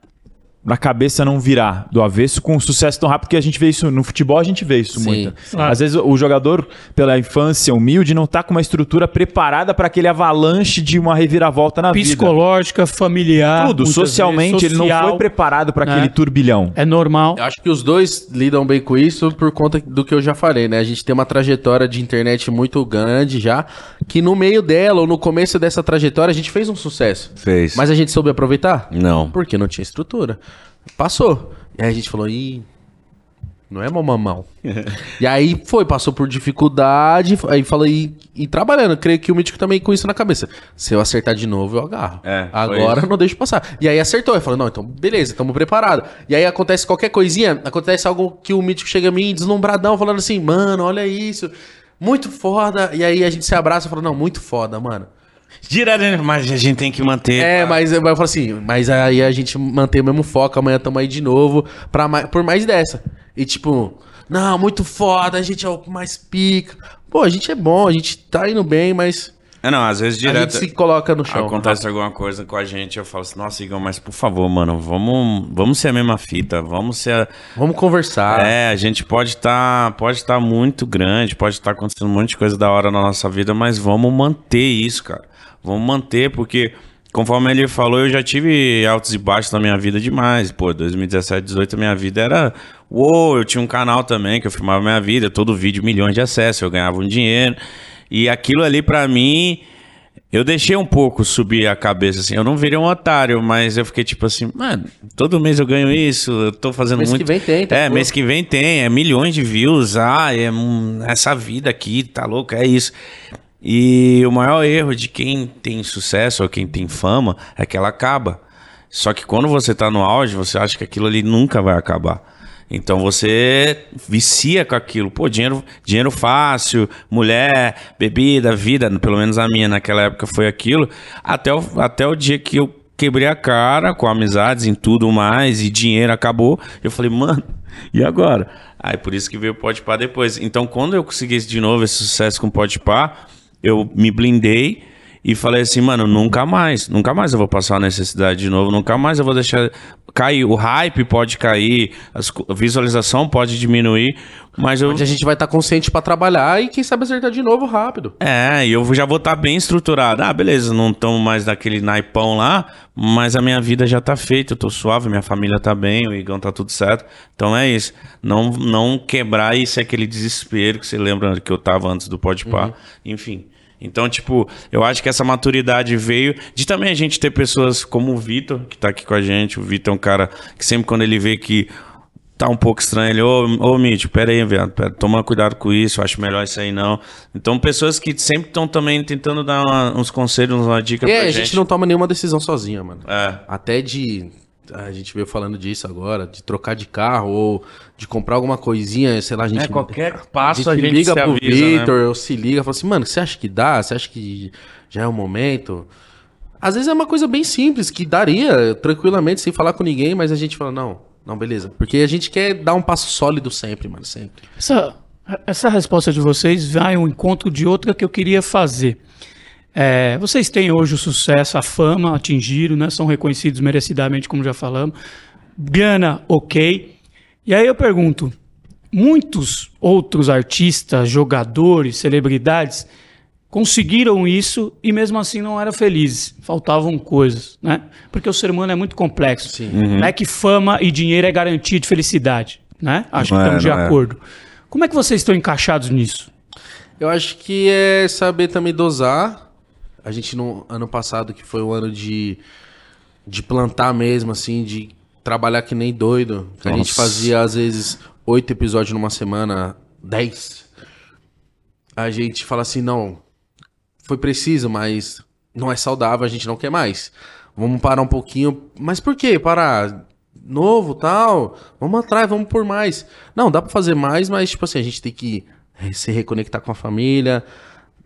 pra cabeça não virar do avesso com um sucesso tão rápido que a gente vê isso no futebol, a gente vê isso Sim. muito. Claro. Às vezes o jogador, pela infância humilde, não tá com uma estrutura preparada para aquele avalanche de uma reviravolta na vida. Psicológica, familiar. Tudo, socialmente, vezes, ele não social. foi preparado para né? aquele turbilhão. É normal. Eu acho que os dois lidam bem com isso por conta do que eu já falei, né? A gente tem uma trajetória de internet muito grande já, que no meio dela, ou no começo dessa trajetória, a gente fez um sucesso. Fez. Mas a gente soube aproveitar? Não. Porque não tinha estrutura. Passou. E aí a gente falou, ih, não é mamão. [laughs] e aí foi, passou por dificuldade, aí falei, e, e trabalhando. Creio que o Mítico também com isso na cabeça. Se eu acertar de novo, eu agarro. É, Agora não deixo passar. E aí acertou. Eu falei, não, então beleza, estamos preparados. E aí acontece qualquer coisinha, acontece algo que o Mítico chega a mim deslumbradão, falando assim, mano, olha isso. Muito foda. E aí a gente se abraça e fala, não, muito foda, mano. Direto, mas a gente tem que manter. É, pá. mas eu falo assim, mas aí a gente mantém o mesmo foco, amanhã tamo aí de novo, pra mais, por mais dessa. E tipo, não, muito foda, a gente é o mais pica. Pô, a gente é bom, a gente tá indo bem, mas É, não, às vezes a direto. gente se coloca no chão. Acontece alguma coisa com a gente, eu falo assim, nossa, Igor, mas por favor, mano, vamos, vamos ser a mesma fita, vamos ser. a- Vamos conversar. É, a gente pode estar pode tá muito grande, pode estar acontecendo um monte de coisa da hora na nossa vida, mas vamos manter isso, cara. Vamos manter, porque, conforme ele falou, eu já tive altos e baixos na minha vida demais. Pô, 2017, 18, a minha vida era. Uou, eu tinha um canal também que eu filmava minha vida, todo vídeo milhões de acessos, eu ganhava um dinheiro. E aquilo ali pra mim. Eu deixei um pouco subir a cabeça, assim. Eu não virei um otário, mas eu fiquei tipo assim, mano, todo mês eu ganho isso, eu tô fazendo Mês que muito. vem tem, tá É, louco. mês que vem tem, é milhões de views, ah, é essa vida aqui, tá louco, é isso. E o maior erro de quem tem sucesso ou quem tem fama é que ela acaba. Só que quando você tá no auge, você acha que aquilo ali nunca vai acabar. Então você vicia com aquilo. Pô, dinheiro, dinheiro fácil, mulher, bebida, vida, pelo menos a minha naquela época foi aquilo. Até o, até o dia que eu quebrei a cara com amizades em tudo mais e dinheiro acabou. Eu falei, mano, e agora? Aí por isso que veio o Podpah depois. Então quando eu consegui de novo esse sucesso com o Podpah, eu me blindei e falei assim, mano, nunca mais, nunca mais eu vou passar a necessidade de novo, nunca mais eu vou deixar cair. O hype pode cair, as a visualização pode diminuir, mas eu. Onde a gente vai estar consciente pra trabalhar e quem sabe acertar de novo rápido. É, e eu já vou estar bem estruturado. Ah, beleza, não estamos mais naquele naipão lá, mas a minha vida já tá feita, eu tô suave, minha família tá bem, o Igão tá tudo certo. Então é isso. Não, não quebrar isso é aquele desespero que você lembra que eu tava antes do Podpah. Enfim. Então, tipo, eu acho que essa maturidade veio de também a gente ter pessoas como o Vitor, que tá aqui com a gente. O Vitor é um cara que sempre quando ele vê que tá um pouco estranho. Ele, ô, ô Mítico, pera aí, viado, pera, toma cuidado com isso, eu acho melhor isso aí não. Então, pessoas que sempre estão também tentando dar uma- uns conselhos, uma dica É, pra a gente. gente não toma nenhuma decisão sozinha, mano. É. Até de. A gente veio falando disso agora, de trocar de carro ou de comprar alguma coisinha, sei lá, a gente. É, qualquer passo a gente liga se pro avisa, né? Vitor, eu se liga, fala assim, mano, você acha que dá? Você acha que já é o momento? Às vezes é uma coisa bem simples, que daria tranquilamente, sem falar com ninguém, mas a gente fala, não, não, beleza. Porque a gente quer dar um passo sólido sempre, mano, sempre. Essa, essa resposta de vocês vai ao encontro de outra que eu queria fazer. É, vocês têm hoje o sucesso, a fama, atingiram, né? São reconhecidos merecidamente, como já falamos. Grana, ok. E aí eu pergunto: muitos outros artistas, jogadores, celebridades conseguiram isso e mesmo assim não eram felizes. Faltavam coisas, né? Porque o ser humano é muito complexo. Sim. Não é que fama e dinheiro é garantia de felicidade, né? Acho Não que é, estamos de é. acordo. Como é que vocês estão encaixados nisso? Eu acho que é saber também dosar. A gente no ano passado, que foi o ano de, de plantar mesmo, assim, de trabalhar que nem doido. Que a gente fazia, às vezes, oito episódios numa semana, dez. A gente fala assim, não, foi preciso, mas não é saudável, a gente não quer mais. Vamos parar um pouquinho. Mas por que parar? Novo, tal. Vamos atrás, vamos por mais. Não, dá pra fazer mais, mas tipo assim, a gente tem que se reconectar com a família,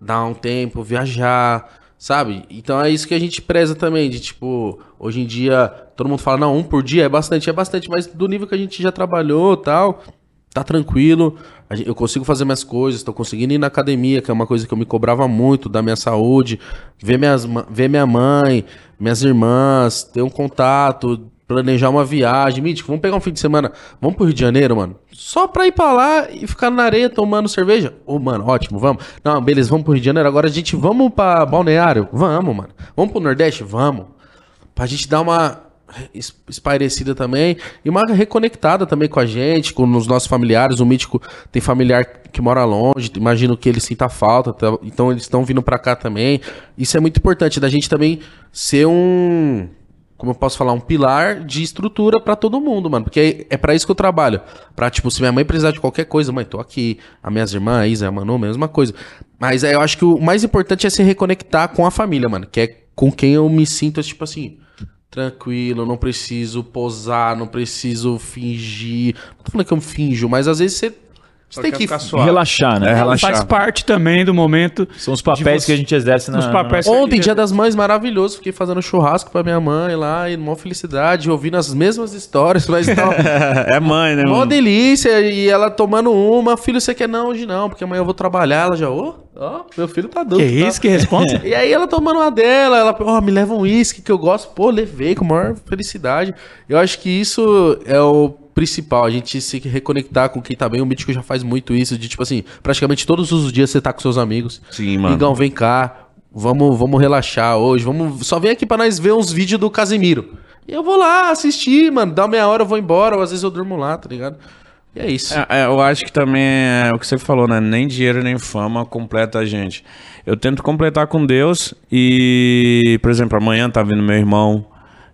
dar um tempo, viajar, sabe? Então é isso que a gente preza também, de tipo, hoje em dia, todo mundo fala, não, um por dia é bastante, é bastante, mas do nível que a gente já trabalhou tal, tá tranquilo, eu consigo fazer minhas coisas, tô conseguindo ir na academia, que é uma coisa que eu me cobrava muito, da minha saúde, ver, minhas, ver minha mãe, minhas irmãs, ter um contato, planejar uma viagem. Mítico, vamos pegar um fim de semana, vamos pro Rio de Janeiro, mano. Só pra ir pra lá e ficar na areia tomando cerveja. Ô, mano, ótimo, vamos. Não, beleza, vamos pro Rio de Janeiro. Agora a gente, vamos pra Balneário? Vamos, mano. Vamos pro Nordeste? Vamos. Pra gente dar uma es- espairecida também e uma reconectada também com a gente, com os nossos familiares. O Mítico tem familiar que mora longe, imagino que ele sinta falta, tá? então eles estão vindo pra cá também. Isso é muito importante, da gente também ser um como eu posso falar, um pilar de estrutura pra todo mundo, mano. Porque é pra isso que eu trabalho. Pra, tipo, se minha mãe precisar de qualquer coisa, mãe, tô aqui. As minhas irmãs, a Isa, a Manu, mesma coisa. Mas é, eu acho que o mais importante é se reconectar com a família, mano. Que é com quem eu me sinto, tipo assim, tranquilo, não preciso posar, não preciso fingir. Não tô falando que eu finjo, mas às vezes você, você tem que. Relaxar, né? É, relaxar. Faz parte também do momento. São os papéis de que a gente exerce na... Os papéis Ontem, dia das mães, maravilhoso. Fiquei fazendo churrasco pra minha mãe lá, e mó felicidade, ouvindo as mesmas histórias, mas [laughs] tal. é mãe, né? Mó mano? delícia, e ela tomando uma, filho, você quer não hoje não, porque amanhã eu vou trabalhar, ela já, ô, ó, meu filho tá adulto. Que tá? isso, que responsa? [laughs] E aí ela tomando uma dela, ela, ó, me leva um uísque que eu gosto, pô, levei com a maior felicidade. Eu acho que isso é o principal, a gente se reconectar com quem tá bem. O Mítico já faz muito isso, de tipo assim, praticamente todos os dias você tá com seus amigos. Sim, mano. Igão, vem cá, vamos, vamos relaxar hoje, vamos, só vem aqui pra nós ver uns vídeos do Casemiro. E eu vou lá assistir, mano, dá meia hora eu vou embora, ou às vezes eu durmo lá, tá ligado? E é isso. É, é, eu acho que também é o que você falou, né? Nem dinheiro nem fama completa a gente. Eu tento completar com Deus e, por exemplo, amanhã tá vindo meu irmão.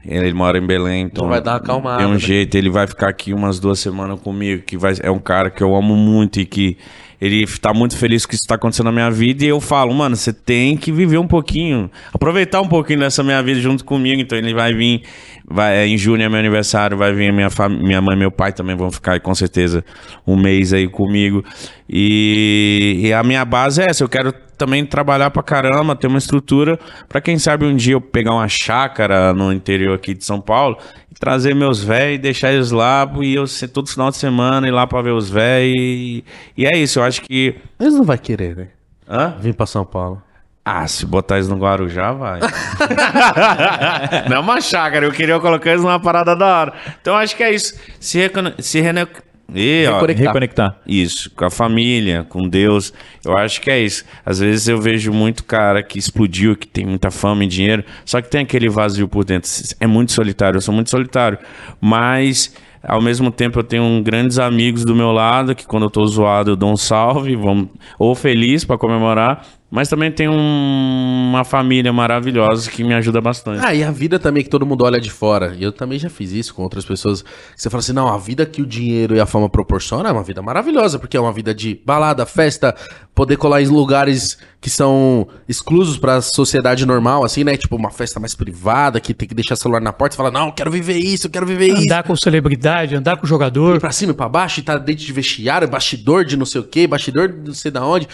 Ele mora em Belém, então Já vai dar uma acalmada, Tem um né? jeito, ele vai ficar aqui umas duas semanas comigo, que vai, é um cara que eu amo muito e que ele tá muito feliz com isso que tá acontecendo na minha vida. E eu falo, mano, você tem que viver um pouquinho, aproveitar um pouquinho dessa minha vida junto comigo. Então ele vai vir, vai, é, em junho é meu aniversário, vai vir a minha, fam- minha mãe e meu pai também vão ficar aí, com certeza um mês aí comigo. E, e a minha base é essa, eu quero também trabalhar pra caramba, ter uma estrutura pra quem sabe um dia eu pegar uma chácara no interior aqui de São Paulo e trazer meus velhos deixar eles lá e eu ser todo final de semana ir lá pra ver os velhos e, e é isso, eu acho que Eles não vai querer, né? Hã? Vir pra São Paulo. Ah, se botar eles no Guarujá, vai. [laughs] Não é uma chácara, eu queria colocar eles numa parada da hora. Então acho que é isso. Se, recone... se rene... Ó, Reconectar. Reconectar. Isso, com a família, com Deus. Eu acho que é isso. Às vezes eu vejo muito cara que explodiu, que tem muita fama e dinheiro, só que tem aquele vazio por dentro. É muito solitário, eu sou muito solitário. Mas, ao mesmo tempo, eu tenho grandes amigos do meu lado, que quando eu tô zoado eu dou um salve, vamos, ou feliz para comemorar. Mas também tenho um- uma família maravilhosa que me ajuda bastante. Ah, e a vida também que todo mundo olha de fora. E eu também já fiz isso com outras pessoas. Você fala assim, não, a vida que o dinheiro e a fama proporcionam é uma vida maravilhosa, porque é uma vida de balada, festa, poder colar em lugares que são exclusos pra sociedade normal, assim, né? Tipo, uma festa mais privada, que tem que deixar celular na porta e falar, não, eu quero viver isso, eu quero viver isso. Andar com celebridade, andar com Ir jogador. pra cima e pra baixo, e tá dentro de vestiário, bastidor de não sei o que, bastidor de não sei da onde.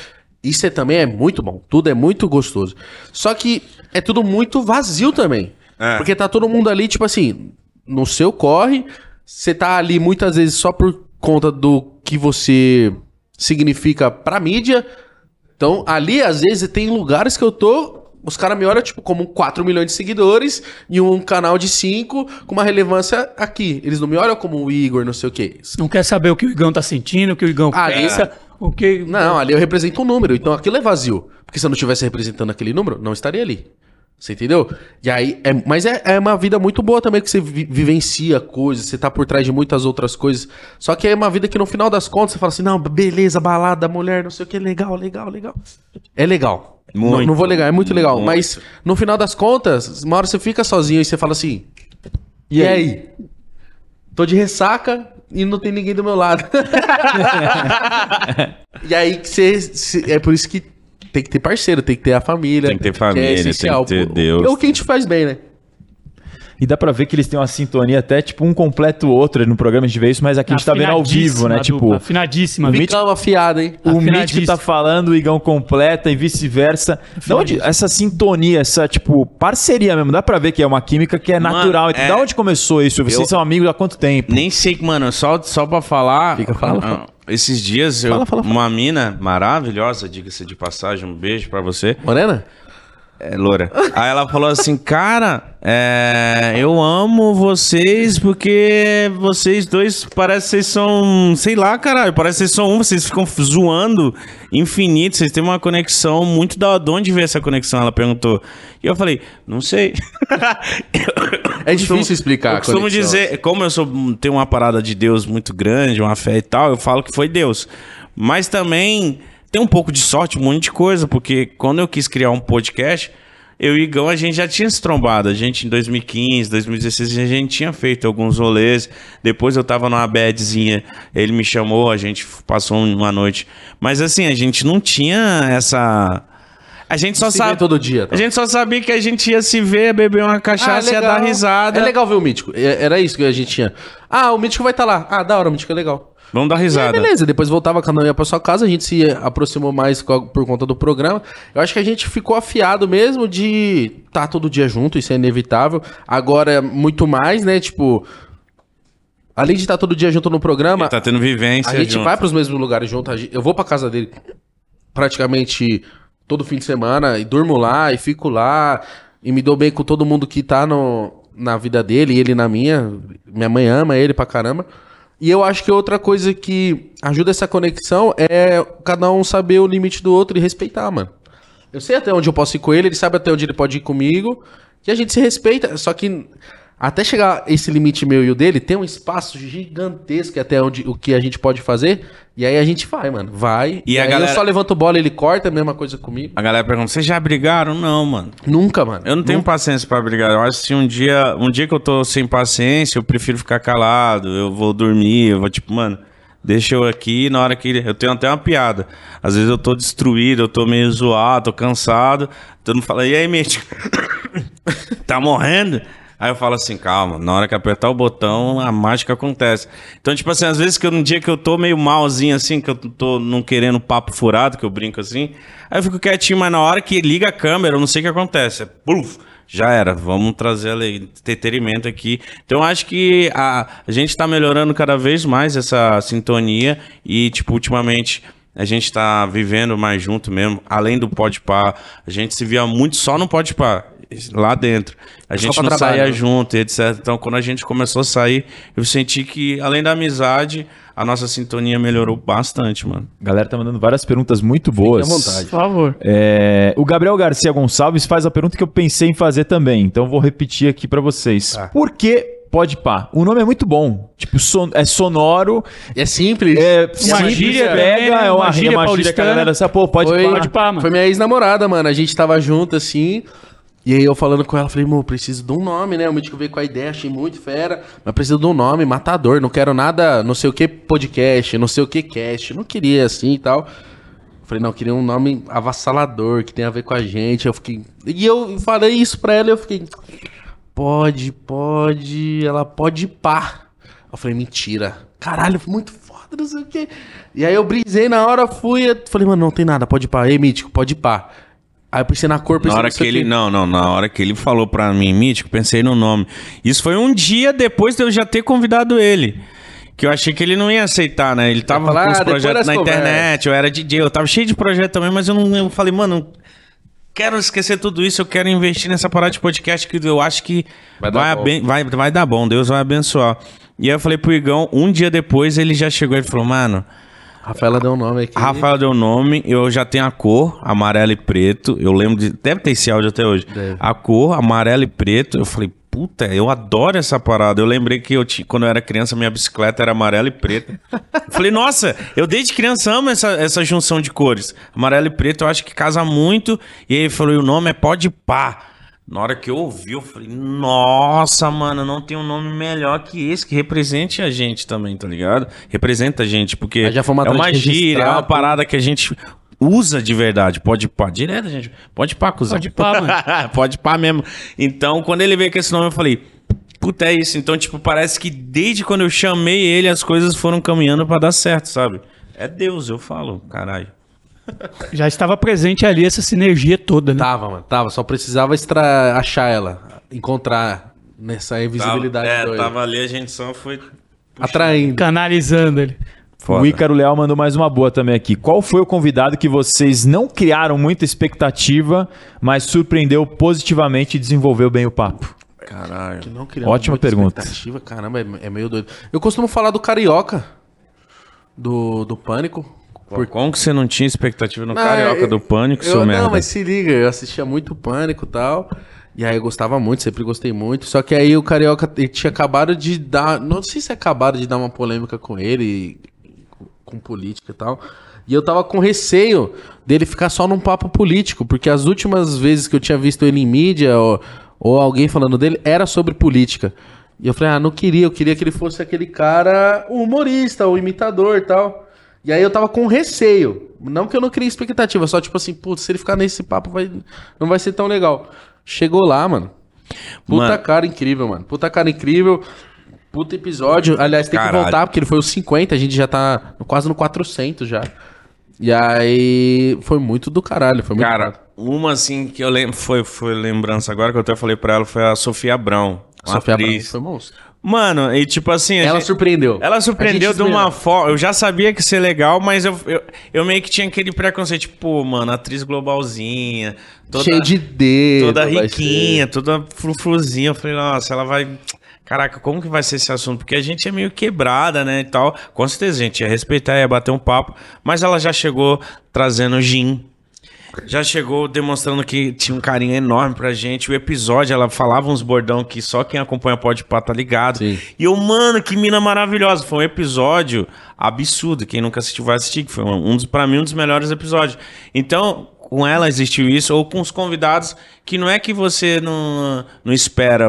Isso é, também é muito bom. Tudo é muito gostoso. Só que é tudo muito vazio também. É. Porque tá todo mundo ali, tipo assim, no seu corre. Você tá ali muitas vezes só por conta do que você significa pra mídia. Então, ali, às vezes, tem lugares que eu tô. Os caras me olham, tipo, como 4 milhões de seguidores e um canal de 5 com uma relevância aqui. Eles não me olham como o Igor, não sei o quê. Não quer saber o que o Igão tá sentindo, o que o Igão Ah, pensa, o que. Não, ali eu represento um número, então aquilo é vazio. Porque se eu não estivesse representando aquele número, não estaria ali. Você entendeu? E aí, é, mas é, é uma vida muito boa também, que você vi- vivencia coisas, você tá por trás de muitas outras coisas. Só que é uma vida que no final das contas você fala assim, não, beleza, balada, mulher, não sei o que, legal, legal, legal. É legal. Muito. Não, não vou legal, é muito legal. Muito. Mas no final das contas, uma hora você fica sozinho e você fala assim, e aí? tô de ressaca e não tem ninguém do meu lado. [laughs] e aí que você. cê- É por isso que tem que ter parceiro, tem que ter a família. Tem que ter família, é tem que ter. Deus. É o que a gente faz bem, né? E dá pra ver que eles têm uma sintonia até, tipo, um completo outro no programa, a gente vê isso, mas aqui a gente tá vendo ao vivo, né? Afinadíssima Tipo, Afinadíssima. Ficava afiado, hein? o. Mítico tá falando, o Igão completa e vice-versa. Da onde essa sintonia, essa, tipo, parceria mesmo, dá pra ver que é uma química que é Mano, natural. Então, é- Da onde começou isso? Vocês Eu- são amigos há quanto tempo? Nem sei, mano, só, só pra falar. Fica, fala, ah, fala. Esses dias, eu, Fala, fala, fala. uma mina maravilhosa, diga-se de passagem, um beijo pra você. Morena? É, Loura. Aí ela falou assim, cara, é, eu amo vocês porque vocês dois parece que vocês são, sei lá, caralho, parece que vocês são um, vocês ficam zoando infinito, vocês têm uma conexão muito da de onde veio essa conexão? Ela perguntou. E eu falei, não sei. É difícil explicar. Eu costumo conexão. dizer, como eu sou, tenho uma parada de Deus muito grande, uma fé e tal, eu falo que foi Deus. Mas também tem um pouco de sorte, um monte de coisa, porque quando eu quis criar um podcast, eu e Igão, a gente já tinha se trombado. A gente, em 2015, 2016, a gente tinha feito alguns rolês. Depois eu tava numa badzinha, ele me chamou, a gente passou uma noite. Mas assim, a gente não tinha essa... A gente só sabe... todo dia. tá? A gente só sabia que a gente ia se ver, beber uma cachaça e ia dar risada. É legal ver o Mítico. É- Era isso que a gente tinha. Ah, o Mítico vai estar lá. Ah, da hora, o Mítico é legal. Vamos dar E aí, risada. beleza, depois voltava cada um ia pra sua casa, a gente se aproximou mais por conta do programa. Eu acho que a gente ficou afiado mesmo de estar todo dia junto, isso é inevitável. Agora, muito mais, né? Tipo, além de estar todo dia junto no programa, Tá tendo vivência a gente junto. vai pros mesmos lugares junto. a Eu vou pra casa dele praticamente todo fim de semana e durmo lá e fico lá e me dou bem com todo mundo que tá no, na vida dele e ele na minha. Minha mãe ama ele pra caramba. E eu acho que outra coisa que ajuda essa conexão é cada um saber o limite do outro e respeitar, mano. Eu sei até onde eu posso ir com ele, ele sabe até onde ele pode ir comigo. E a gente se respeita. Só que até chegar esse limite meu e o dele, tem um espaço gigantesco até onde o que a gente pode fazer. E aí a gente vai, mano. Vai. E a aí galera- eu só levanto bola, ele corta, a mesma coisa comigo. A galera pergunta, vocês já brigaram? Não, mano. Nunca, mano. Eu não tenho paciência pra brigar. Eu acho que se um dia, um dia que eu tô sem paciência, eu prefiro ficar calado. Eu vou dormir, eu vou tipo, mano, deixa eu aqui na hora que eu tenho até uma piada. Às vezes eu tô destruído, eu tô meio zoado, tô cansado. Todo mundo fala: "E aí, mítico? [coughs] tá morrendo?" Aí eu falo assim, calma, na hora que apertar o botão, a mágica acontece. Então, tipo assim, às vezes que eu, num dia que eu tô meio malzinho, assim, que eu tô não querendo papo furado, que eu brinco assim, aí eu fico quietinho, mas na hora que liga a câmera, eu não sei o que acontece. É, puf, já era, vamos trazer ale- entretenimento aqui. Então, acho que a, a gente tá melhorando cada vez mais essa sintonia e, tipo, ultimamente... A gente tá vivendo mais junto mesmo, além do pode par. A gente se via muito só no pode par, lá dentro. A gente pra não trabalho, saía né? junto, e etc. Então, quando a gente começou a sair, eu senti que, além da amizade, a nossa sintonia melhorou bastante, mano. A galera tá mandando várias perguntas muito boas. à vontade. Por favor. É, o Gabriel Garcia Gonçalves faz a pergunta que eu pensei em fazer também, então vou repetir aqui pra vocês. Tá. Por que Pode pá? O nome é muito bom. Tipo, son- é sonoro, É simples. é Uma simples, gíria pega, né? é uma, Uma é gíria uma gíria que a galera sabe, pô, pode Foi- pá. Pode pá, mano. Foi minha ex-namorada, mano. A gente tava junto assim. E aí eu falando com ela, falei, amor, preciso de um nome, né? O médico veio com a ideia, achei muito fera. Mas preciso de um nome, matador. Não quero nada, não sei o que podcast, não sei o que cast. Não queria assim e tal. Falei, não, queria um nome avassalador, que tem a ver com a gente. Eu fiquei. E eu falei isso pra ela eu fiquei. Pode, pode. Ela pode pá. Eu falei, mentira. Caralho, muito foda, não sei o quê. E aí eu brisei na hora, fui. eu Falei, mano, não tem nada, pode pá. Ei, mítico, pode pá. Aí eu pensei na cor, pensei Na hora que ele. Não, não, na hora que ele falou pra mim, Mítico, pensei no nome. Isso foi um dia depois de eu já ter convidado ele. Que eu achei que ele não ia aceitar, né? Ele tava falar, com os "Ah, projetos na internet, eu era DJ, eu tava cheio de projeto também, mas eu não. Eu falei, mano, quero esquecer tudo isso, eu quero investir nessa parada de podcast que eu acho que Vai vai, dar aben- vai, vai dar bom, Deus vai abençoar. E aí eu falei pro Igão, um dia depois ele já chegou e falou, mano. Rafaela deu um nome aqui. A Rafael deu o nome, eu já tenho a cor, amarelo e preto. Eu lembro de. Deve ter esse áudio até hoje. Deve. A cor, amarelo e preto. Eu falei, puta, eu adoro essa parada. Eu lembrei que eu tinha, quando eu era criança, minha bicicleta era amarela e preta. eu falei, nossa, eu desde criança amo essa, essa junção de cores. Amarelo e preto, eu acho que casa muito. E aí ele falou, e o nome é Pode Pá. Na hora que eu ouvi, eu falei, nossa, mano, não tem um nome melhor que esse, que represente a gente também, tá ligado? Representa a gente, porque é uma gíria, é uma parada que a gente usa de verdade. Pode pá, direto, gente. Pode pá, cuzão. Pode pá, mano. [laughs] Pode pá mesmo. Então, quando ele veio com esse nome, eu falei, puta, é isso. Então, tipo, parece que desde quando eu chamei ele, as coisas foram caminhando pra dar certo, sabe? É Deus, eu falo, caralho. [laughs] Já estava presente ali essa sinergia toda, né? Tava, mano, tava. Só precisava extra... achar ela, encontrar nessa invisibilidade. Tava, é, doida. tava ali, a gente só foi. Atraindo. Canalizando ele. Foda. O Ícaro Leal mandou mais uma boa também aqui. Qual foi o convidado que vocês não criaram muita expectativa, mas surpreendeu positivamente e desenvolveu bem o papo? Caralho. Ótima pergunta. expectativa, Caramba, é, é meio doido. Eu costumo falar do Carioca, do, do Pânico. Por como que você não tinha expectativa no Não, Carioca eu- do Pânico, eu, seu não, merda? mas se liga, eu assistia muito Pânico e tal. E aí eu gostava muito, sempre gostei muito. Só que aí o Carioca ele tinha acabado de dar. Não sei se acabaram de dar uma polêmica com ele, com, política e tal. E eu tava com receio dele ficar só num papo político, porque as últimas vezes que eu tinha visto ele em mídia ou, ou alguém falando dele era sobre política. E eu falei, ah, não queria, eu queria que ele fosse aquele cara, o humorista, o imitador e tal. E aí eu tava com receio. Não que eu não criei expectativa, só tipo assim, putz, se ele ficar nesse papo vai, não vai ser tão legal. Chegou lá, mano. Puta Mano. cara incrível, mano. Puta cara incrível. Puta episódio. Aliás, tem Caralho. que voltar, porque ele foi os 50, a gente já tá quase no 400 já. E aí foi muito do caralho, foi muito Cara, uma assim que eu lembro, foi, foi lembrança agora que eu até falei pra ela, foi a Sofia Abrão. Uma Sofia Abrão atriz. foi monstro. Mano, e tipo assim. Ela gente- surpreendeu. Ela surpreendeu de uma forma. Eu já sabia que ia ser legal, mas eu, eu, eu meio que tinha aquele preconceito, tipo, pô, mano, atriz globalzinha. Toda, Cheio de dedo. Toda riquinha, toda frufruzinha. Eu falei, nossa, ela vai. Caraca, como que vai ser esse assunto? Porque a gente é meio quebrada, né? E tal. Com certeza, a gente ia respeitar, ia bater um papo. Mas ela já chegou trazendo gin. Já chegou demonstrando que tinha um carinho enorme pra gente. O episódio, ela falava uns bordão que só quem acompanha pode pá tá ligado. Sim. E eu, mano, que mina maravilhosa. Foi um episódio absurdo. Quem nunca assistiu vai assistir. que Foi um dos, pra mim, um dos melhores episódios. Então, com ela existiu isso, ou com os convidados, que não é que você não, não espera.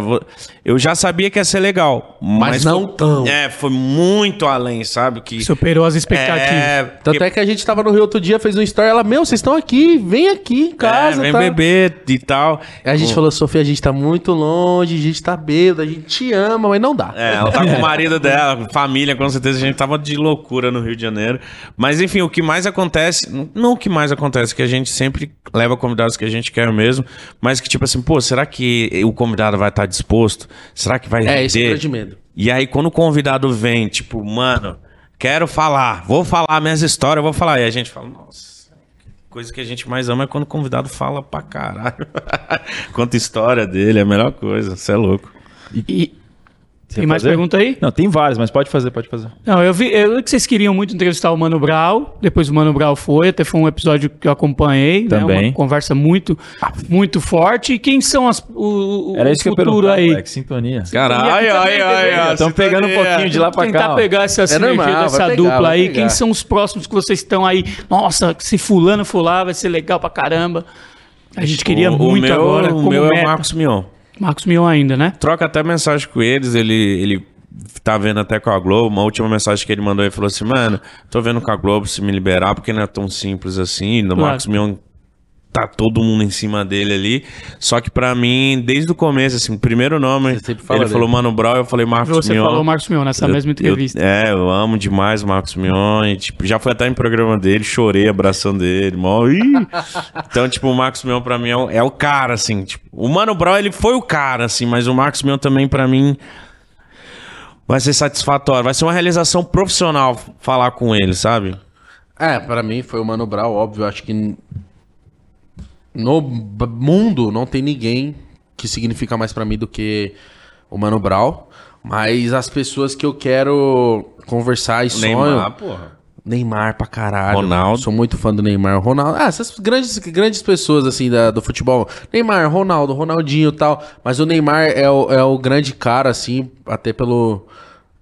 Eu já sabia que ia ser legal. Mas, não foi- tão. É, foi muito além, sabe? Que, Superou as expectativas. é, Tanto porque- é que a gente tava no Rio outro dia, fez um story, ela, meu, vocês estão aqui, vem aqui em casa, é, vem tá? beber e tal. Aí a gente falou, Sofia, a gente tá muito longe, a gente tá bêbado, a gente te ama, mas não dá. É, ela tá com o marido dela, família, com certeza. A gente tava de loucura no Rio de Janeiro. Mas enfim, o que mais acontece, não o que mais acontece, que a gente sempre leva convidados que a gente quer mesmo, mas que tipo assim, pô, será que o convidado vai estar disposto? Será que vai É, esse é render? grande medo. E aí, quando o convidado vem, tipo, mano, quero falar, vou falar minhas histórias, vou falar. E a gente fala, nossa. Coisa que a gente mais ama é quando o convidado fala pra caralho. [laughs] Conta história dele, é a melhor coisa. Você é louco. E, Você tem mais fazer? pergunta aí? Não, tem várias, mas pode fazer, pode fazer. Não, eu vi, eu vi que vocês queriam muito entrevistar o Mano Brown, depois o Mano Brown foi, até foi um episódio que eu acompanhei, Também. né? Uma conversa muito, muito forte. E quem são as, o, o Era isso que eu perguntava, aí? Alex, sintonia. Caralho, aqui ai, ai, ai. Estão pegando um pouquinho de lá pra Tentar cá. ó. pegar essa sinergia normal, dessa pegar, dupla aí. Quem são os próximos que vocês estão aí? Nossa, se fulano for lá, vai ser legal pra caramba. A gente queria O- o muito meu- agora. O como meu é meta. o Marcos Mion. Marcos Mion ainda, né? Troca até mensagem com eles, ele, ele tá vendo até com a Globo. Uma última mensagem que ele mandou, ele falou assim, mano, tô vendo com a Globo se me liberar, porque não é tão simples assim. No Claro. Marcos Mion tá todo mundo em cima dele ali. Só que pra mim, desde o começo, assim, o primeiro nome, Você ele dele. falou Mano Brown, eu falei Marcos Você Mion. falou Marcos Mion nessa Eu- mesma entrevista. eu- é, eu amo demais o Marcos Mion. E, tipo, já fui até em programa dele, chorei abraçando ele. Ih. [laughs] então, tipo, o Marcos Mion pra mim é o, é o cara, assim. Tipo, o Mano Brown, ele foi o cara, assim, mas o Marcos Mion também, pra mim, vai ser satisfatório. Vai ser uma realização profissional falar com ele, sabe? É, pra mim foi o Mano Brown, óbvio. Acho que no mundo não tem ninguém que significa mais pra mim do que o Mano Brown. Mas as pessoas que eu quero conversar e sonho. porra. Neymar pra caralho. Ronaldo. Sou muito fã do Neymar. Ronaldo. Ah, essas grandes, grandes pessoas, assim, da- do futebol. Neymar, Ronaldo, Ronaldinho e tal. Mas o Neymar é o, é o grande cara, assim, até pelo.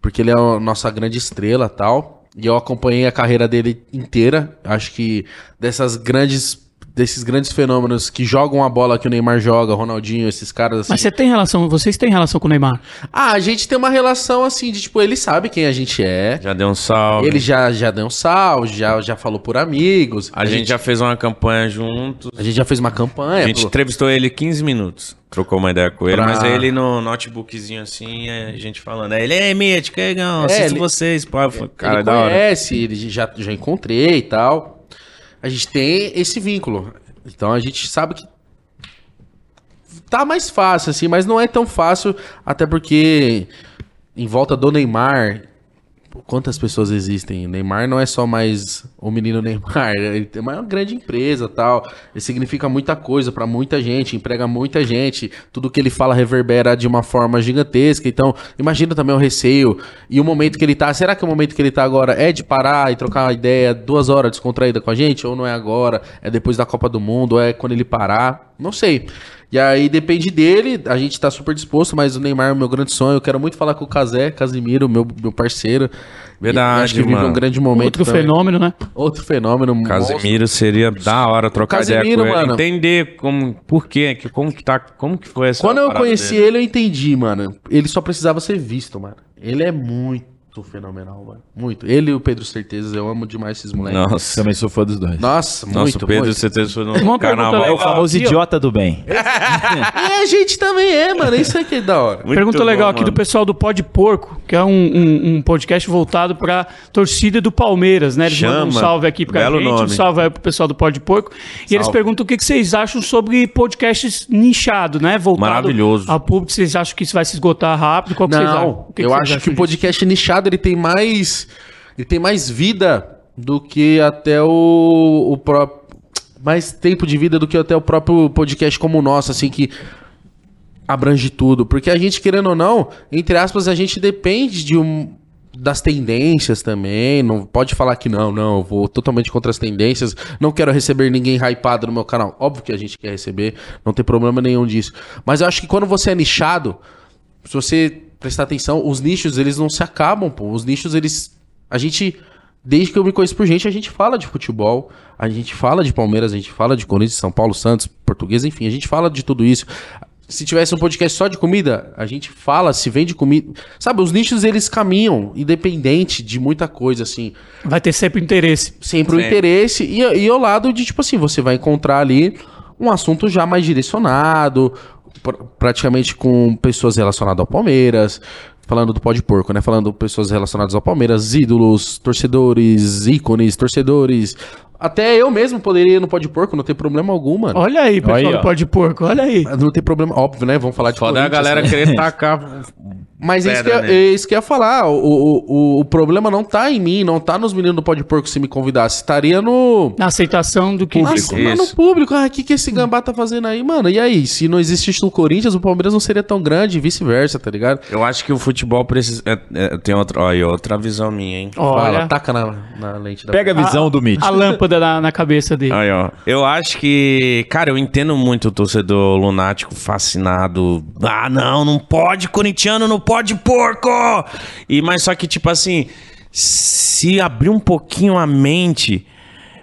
Porque ele é a nossa grande estrela tal. E eu acompanhei a carreira dele inteira. Acho que dessas grandes desses grandes fenômenos que jogam a bola que o Neymar joga, Ronaldinho, esses caras assim. Mas você tem relação, vocês têm relação com o Neymar? Ah, a gente tem uma relação assim de tipo, ele sabe quem a gente é. Já deu um salve. Ele já, já deu um salve, já, já falou por amigos. A, gente, já fez uma campanha juntos. a gente já fez uma campanha. A gente pô. entrevistou ele 15 minutos. Trocou uma ideia com ele, Pra- mas ele no notebookzinho assim, a gente falando. Aí ele, ei, Mítico, que legal, É, assisto ele- vocês. Falei, cara, ele é da hora. conhece, ele já, já encontrei e tal. A gente tem esse vínculo. Então a gente sabe que tá mais fácil, assim, mas não é tão fácil, até porque em volta do Neymar, quantas pessoas existem? Neymar não é só mais o menino Neymar, ele tem uma grande empresa tal. Ele significa muita coisa pra muita gente, emprega muita gente. Tudo que ele fala reverbera de uma forma gigantesca. Então, imagina também o receio e o momento que ele tá. Será que o momento que ele tá agora é de parar e trocar uma ideia duas horas descontraída com a gente? Ou não é agora? É depois da Copa do Mundo? Ou é quando ele parar? Não sei. E aí depende dele, a gente tá super disposto, mas o Neymar é o meu grande sonho. Eu quero muito falar com o Casé, Casimiro, meu, meu parceiro. Verdade, acho que vive mano. um grande momento. Outro também. fenômeno, né? Outro fenômeno. um monstro. Casemiro seria da hora trocar ideia Casemiro, com ele. mano. Entender como, por quê, que, como que tá, como que foi essa Quando eu conheci dele. ele, eu entendi, mano. Ele só precisava ser visto, mano. Ele é muito fenomenal, mano. Muito. Ele e o Pedro Certezas, eu amo demais esses moleques. Nossa, Também sou fã dos dois. Nossa, nosso muito, Pedro, muito. você teve no carnaval. É o famoso idiota do bem. E [laughs] a gente também é, mano. Isso aqui é da hora. Muito Pergunta bom, legal aqui mano. do pessoal do Pode Porco, que é um, um- um podcast voltado pra torcida do Palmeiras, né? Eles mandam um Chama. salve aqui pra Belo gente, um nome. salve aí pro pessoal do Pode Porco. E eles perguntam o que, que vocês acham sobre podcasts nichados, né? Voltado Maravilhoso. ao público. Vocês acham que isso vai se esgotar rápido? Qual que vocês acham? Não, O que que eu vocês acho acham que o podcast nichado ele tem mais. Ele tem mais vida do que até o, o próprio. Mais tempo de vida do que até o próprio podcast como o nosso, assim, que abrange tudo. Porque a gente, querendo ou não, entre aspas, a gente depende de um. Das tendências também, não pode falar que não, não, vou totalmente contra as tendências, não quero receber ninguém hypado no meu canal. Óbvio que a gente quer receber, não tem problema nenhum disso. Mas eu acho que quando você é nichado, se você prestar atenção, os nichos, eles não se acabam, pô. Os nichos, eles. A gente. Desde que eu me conheço por gente, a gente fala de futebol, a gente fala de Palmeiras, a gente fala de Corinthians, São Paulo, Santos, Português, enfim, a gente fala de tudo isso. Se tivesse um podcast só de comida, a gente fala, se vende comida. Sabe, os nichos eles caminham, independente de muita coisa, assim Vai ter sempre interesse. sempre o Sempre. interesse e, e ao lado de, tipo assim, você vai encontrar ali um assunto já mais direcionado, pr- praticamente com pessoas relacionadas ao Palmeiras, falando do pó de porco, né? Falando pessoas relacionadas ao Palmeiras, ídolos, torcedores, ícones, torcedores. Até eu mesmo poderia ir no pó de porco, não tem problema algum, mano. Olha aí, pessoal Aí, ó. do Pode Porco, olha aí. Não tem problema, óbvio, né? Vamos falar de Foda a galera né? querer [laughs] tacar. Mas é isso, que eu, é isso que eu ia falar. O, o, o, o problema não tá em mim, não tá nos meninos do pó de porco se me convidasse. Estaria no. Na aceitação do que Público. lá no público, ah, o que, que esse gambá tá fazendo aí, mano? E aí, se não existisse no Corinthians, o Palmeiras não seria tão grande e vice-versa, tá ligado? Eu acho que o futebol precisa. é- é, tem outra, olha, outra visão minha, hein? Fala, Olha, taca na, na lente da. Pega a visão do Mitch. a lâmpada na, na cabeça dele. Aí, ó. Eu acho que, cara, eu entendo muito o torcedor lunático fascinado. Ah, não, não pode, corintiano, não pode, porco! E mas só que tipo assim, se abrir um pouquinho a mente,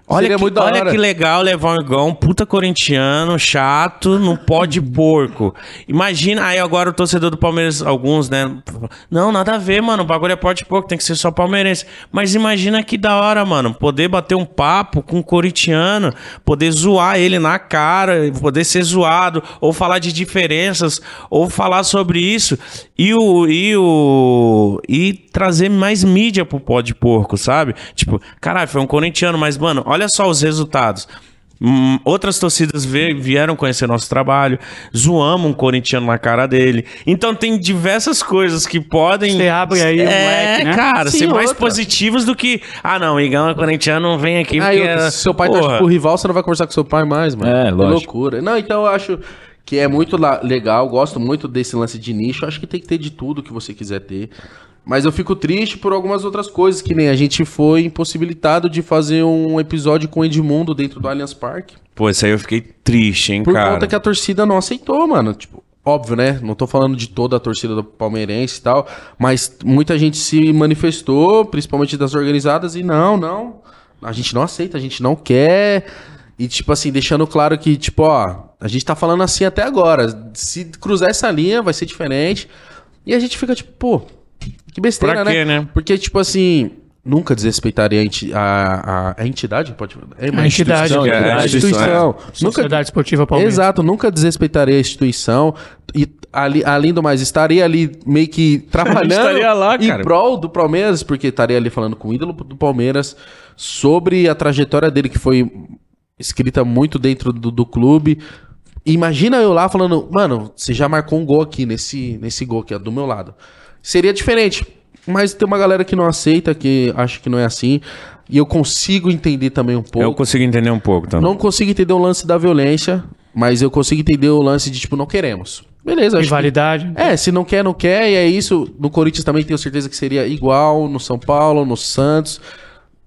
olha Seria que, olha que legal levar um um puta corintiano chato, não pode porco. Imagina, aí agora o torcedor do Palmeiras, alguns, né? Não, nada a ver, mano. O bagulho é pode porco, tem que ser só palmeirense. Mas imagina que da hora, mano, poder bater um papo com um corintiano, poder zoar ele na cara, poder ser zoado, ou falar de diferenças, ou falar sobre isso. E o. E o. E trazer mais mídia pro pó de porco, sabe? Tipo, caralho, foi um corintiano, mas, mano, olha só os resultados. Hum, outras torcidas vieram conhecer nosso trabalho, zoamos um corintiano na cara dele. Então tem diversas coisas que podem. Você abre aí um é, leque, né? cara, Sim, ser mais outra. positivos do que. Ah, não, Igão é corintiano, não vem aqui. Aí, porque outra, se seu pai Porra. tá tipo rival, você não vai conversar com seu pai mais, mano. É, Que lógico. loucura. Não, então eu acho que é muito legal, gosto muito desse lance de nicho. Acho que tem que ter de tudo que você quiser ter. Mas eu fico triste por algumas outras coisas, que nem a gente foi impossibilitado de fazer um episódio com o Edmundo dentro do Allianz Parque. Pô, isso aí eu fiquei triste, hein, Por cara. conta que a torcida não aceitou, mano. Tipo, óbvio, né? Não tô falando de toda a torcida do palmeirense e tal, mas muita gente se manifestou, principalmente das organizadas, e não, não. A gente não aceita, a gente não quer. E, tipo assim, deixando claro que, tipo, ó, a gente tá falando assim até agora. Se cruzar essa linha, vai ser diferente. E a gente fica, tipo, pô, que besteira, Pra quê, né? né? Porque, tipo assim, nunca desrespeitaria a, enti- a, a, a entidade, pode é uma A entidade, instituição, que é a a instituição. Nunca, Sociedade Esportiva Palmeiras. Exato, nunca desrespeitaria a instituição. E ali, além do mais, estaria ali meio que [laughs] trabalhando estaria lá, em cara. prol do Palmeiras, porque estaria ali falando com o ídolo do Palmeiras sobre a trajetória dele, que foi escrita muito dentro do, do clube. Imagina eu lá falando, mano, você já marcou um gol aqui nesse, nesse gol aqui, ó, do meu lado. Seria diferente. Mas tem uma galera que não aceita, que acha que não é assim. E eu consigo entender também um pouco. Eu consigo entender um pouco também. Não consigo entender o lance da violência, mas eu consigo entender o lance de, tipo, não queremos. Beleza, acho que- Rivalidade. É, se não quer, não quer, e é isso. No Corinthians também tenho certeza que seria igual, no São Paulo, no Santos.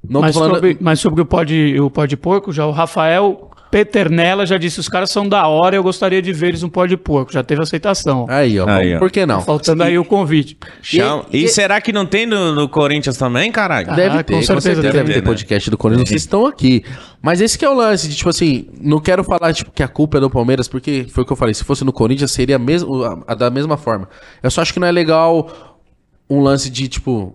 Não mas, tô falando... sobre, mas sobre o pó de, o pó de porco, já o Rafael Peternella já disse: os caras são da hora, eu gostaria de ver eles um pó de porco. Já teve aceitação. Aí, ó. Aí, ó. Por que não? Faltando aí o convite. Chama- E, E- e- será que não tem no, no Corinthians também, caralho? Ah, Deve com ter, com certeza certeza, deve deve ter ter, né? podcast do Corinthians, vocês estão aqui. Mas esse que é o lance, de tipo assim, não quero falar tipo, que a culpa é do Palmeiras, porque foi o que eu falei, se fosse no Corinthians seria mesmo, a, a da mesma forma. Eu só acho que não é legal um lance de, tipo,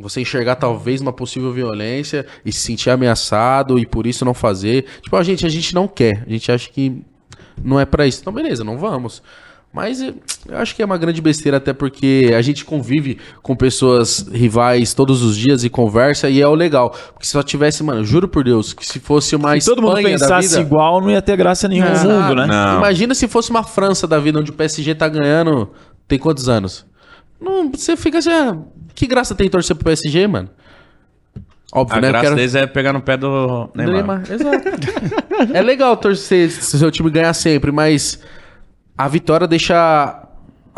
você enxergar talvez uma possível violência e se sentir ameaçado e por isso não fazer. Tipo, a gente, a gente não quer, a gente acha que não é pra isso. Então, beleza, não vamos. Mas eh, eu acho que é uma grande besteira, até porque a gente convive com pessoas rivais todos os dias e conversa, e é o legal. Porque se só tivesse, mano, juro por Deus, que se fosse uma Se todo mundo Espanha da pensasse vida, igual, não ia ter graça nenhuma no mundo, né? Não. Imagina se fosse uma França da vida, onde o PSG tá ganhando. Tem quantos anos? Não, você fica assim, ah, que graça tem torcer pro PSG, mano? Óbvio, A né? Graça quero- deles é pegar no pé do Neymar. Neymar, exato. é legal torcer se o seu time ganhar sempre, mas a vitória deixa.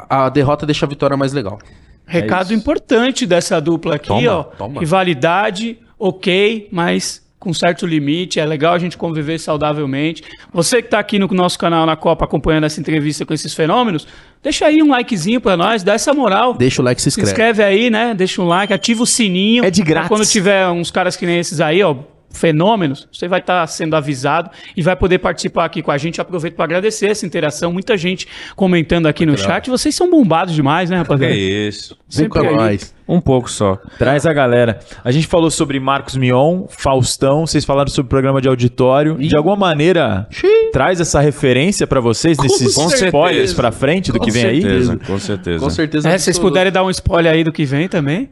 A derrota deixa a vitória mais legal. Recado importante dessa dupla aqui, Toma, ó. toma. Rivalidade, ok, mas com certo limite. É legal a gente conviver saudavelmente. Você que tá aqui no nosso canal na Copa acompanhando essa entrevista com esses fenômenos, deixa aí um likezinho pra nós, dá essa moral. Deixa o like se Se inscreve. inscreve aí, né? Deixa um like, ativa o sininho. É de grátis. Quando tiver uns caras que nem esses aí, ó, fenômenos, você vai estar sendo avisado e vai poder participar aqui com a gente. Aproveito para agradecer essa interação. Muita gente comentando aqui no chat. Vocês são bombados demais, né, É rapaziada? isso. Vem com Sempre aí. nós. Um pouco só. Traz a galera. A gente falou sobre Marcos Mion, Faustão, vocês falaram sobre o programa de auditório. De alguma maneira, traz essa referência pra vocês nesses Com spoilers certeza. pra frente do Com que vem aí? Certeza, com certeza. Com certeza. É, se vocês puderem dar um spoiler aí do que vem também.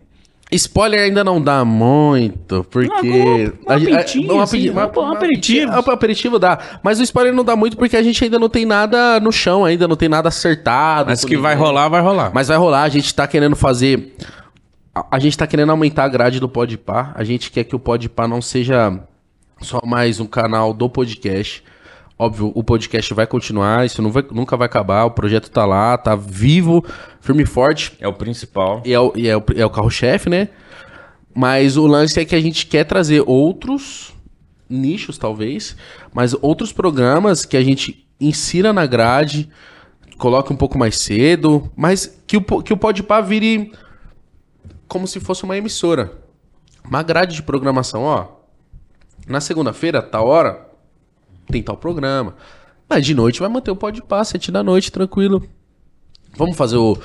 Spoiler ainda não dá muito, porque. Ah, um a gente- apitinho, um assim, um- aperitivo. Um aperitivo dá. Mas o spoiler não dá muito porque a gente ainda não tem nada no chão, ainda não tem nada acertado. Mas que vai rolar, vai rolar. Mas vai rolar, a gente tá querendo fazer. A, a gente tá querendo aumentar a grade do Podpah. A gente quer que o Podpah não seja só mais um canal do podcast. Óbvio, o podcast vai continuar, isso não vai- nunca vai acabar. O projeto tá lá, tá vivo, firme e forte. É o principal. E é o, e é o, é o carro-chefe, né? Mas o lance é que a gente quer trazer outros nichos, talvez, mas outros programas que a gente insira na grade, coloque um pouco mais cedo, mas que o, que o Podpah vire como se fosse uma emissora. Uma grade de programação, ó. Na segunda-feira, tal hora, tem tal programa. Mas de noite vai manter o Podpah, sete da noite, tranquilo. Vamos fazer o.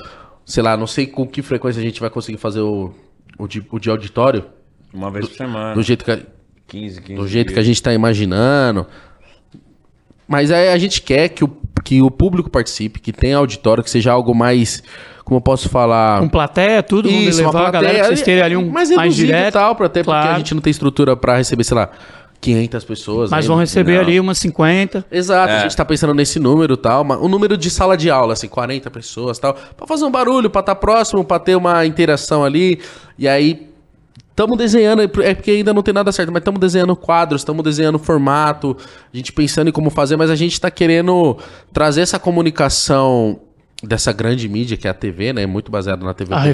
Sei lá, não sei com que frequência a gente vai conseguir fazer o, o, de, o de auditório. Uma vez por semana. Do jeito que, a- 15, 15 do jeito dias. que a gente tá imaginando. Mas aí a gente quer que o, que o público participe, que tenha auditório, que seja algo mais. Como eu posso falar? Com plateia, tudo, vamos Isso, uma levar a galera pra plateia vocês terem ali um mais mais, direto. e tal, pra até porque claro. a gente não tem estrutura pra receber, sei lá, 500 pessoas. Mas ainda. vão receber Não. ali umas 50. Exato, a É. gente tá pensando nesse número e tal, mas o número de sala de aula, assim, 40 pessoas e tal, pra fazer um barulho, pra estar próximo, pra ter uma interação ali, e aí estamos desenhando, é porque ainda não tem nada certo, mas estamos desenhando quadros, estamos desenhando formato, a gente pensando em como fazer, mas a gente tá querendo trazer essa comunicação dessa grande mídia que é a TV, né, muito baseado na TV. A tá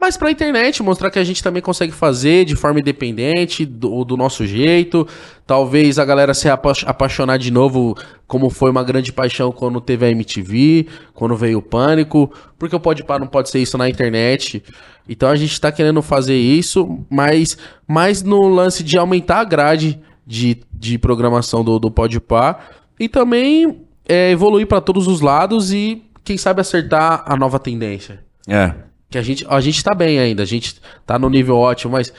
Mas pra internet, mostrar que a gente também consegue fazer de forma independente, do, do nosso jeito. Talvez a galera se apa- apaixonar de novo, como foi uma grande paixão quando teve a MTV, quando veio o Pânico. Porque o Podpah não pode ser isso na internet. Então a gente tá querendo fazer isso, mas mais no lance de aumentar a grade de, de programação do, do Podpah. E também é, evoluir para todos os lados e, quem sabe, acertar a nova tendência. É. Que a gente, a gente tá bem ainda, a gente tá no nível ótimo, mas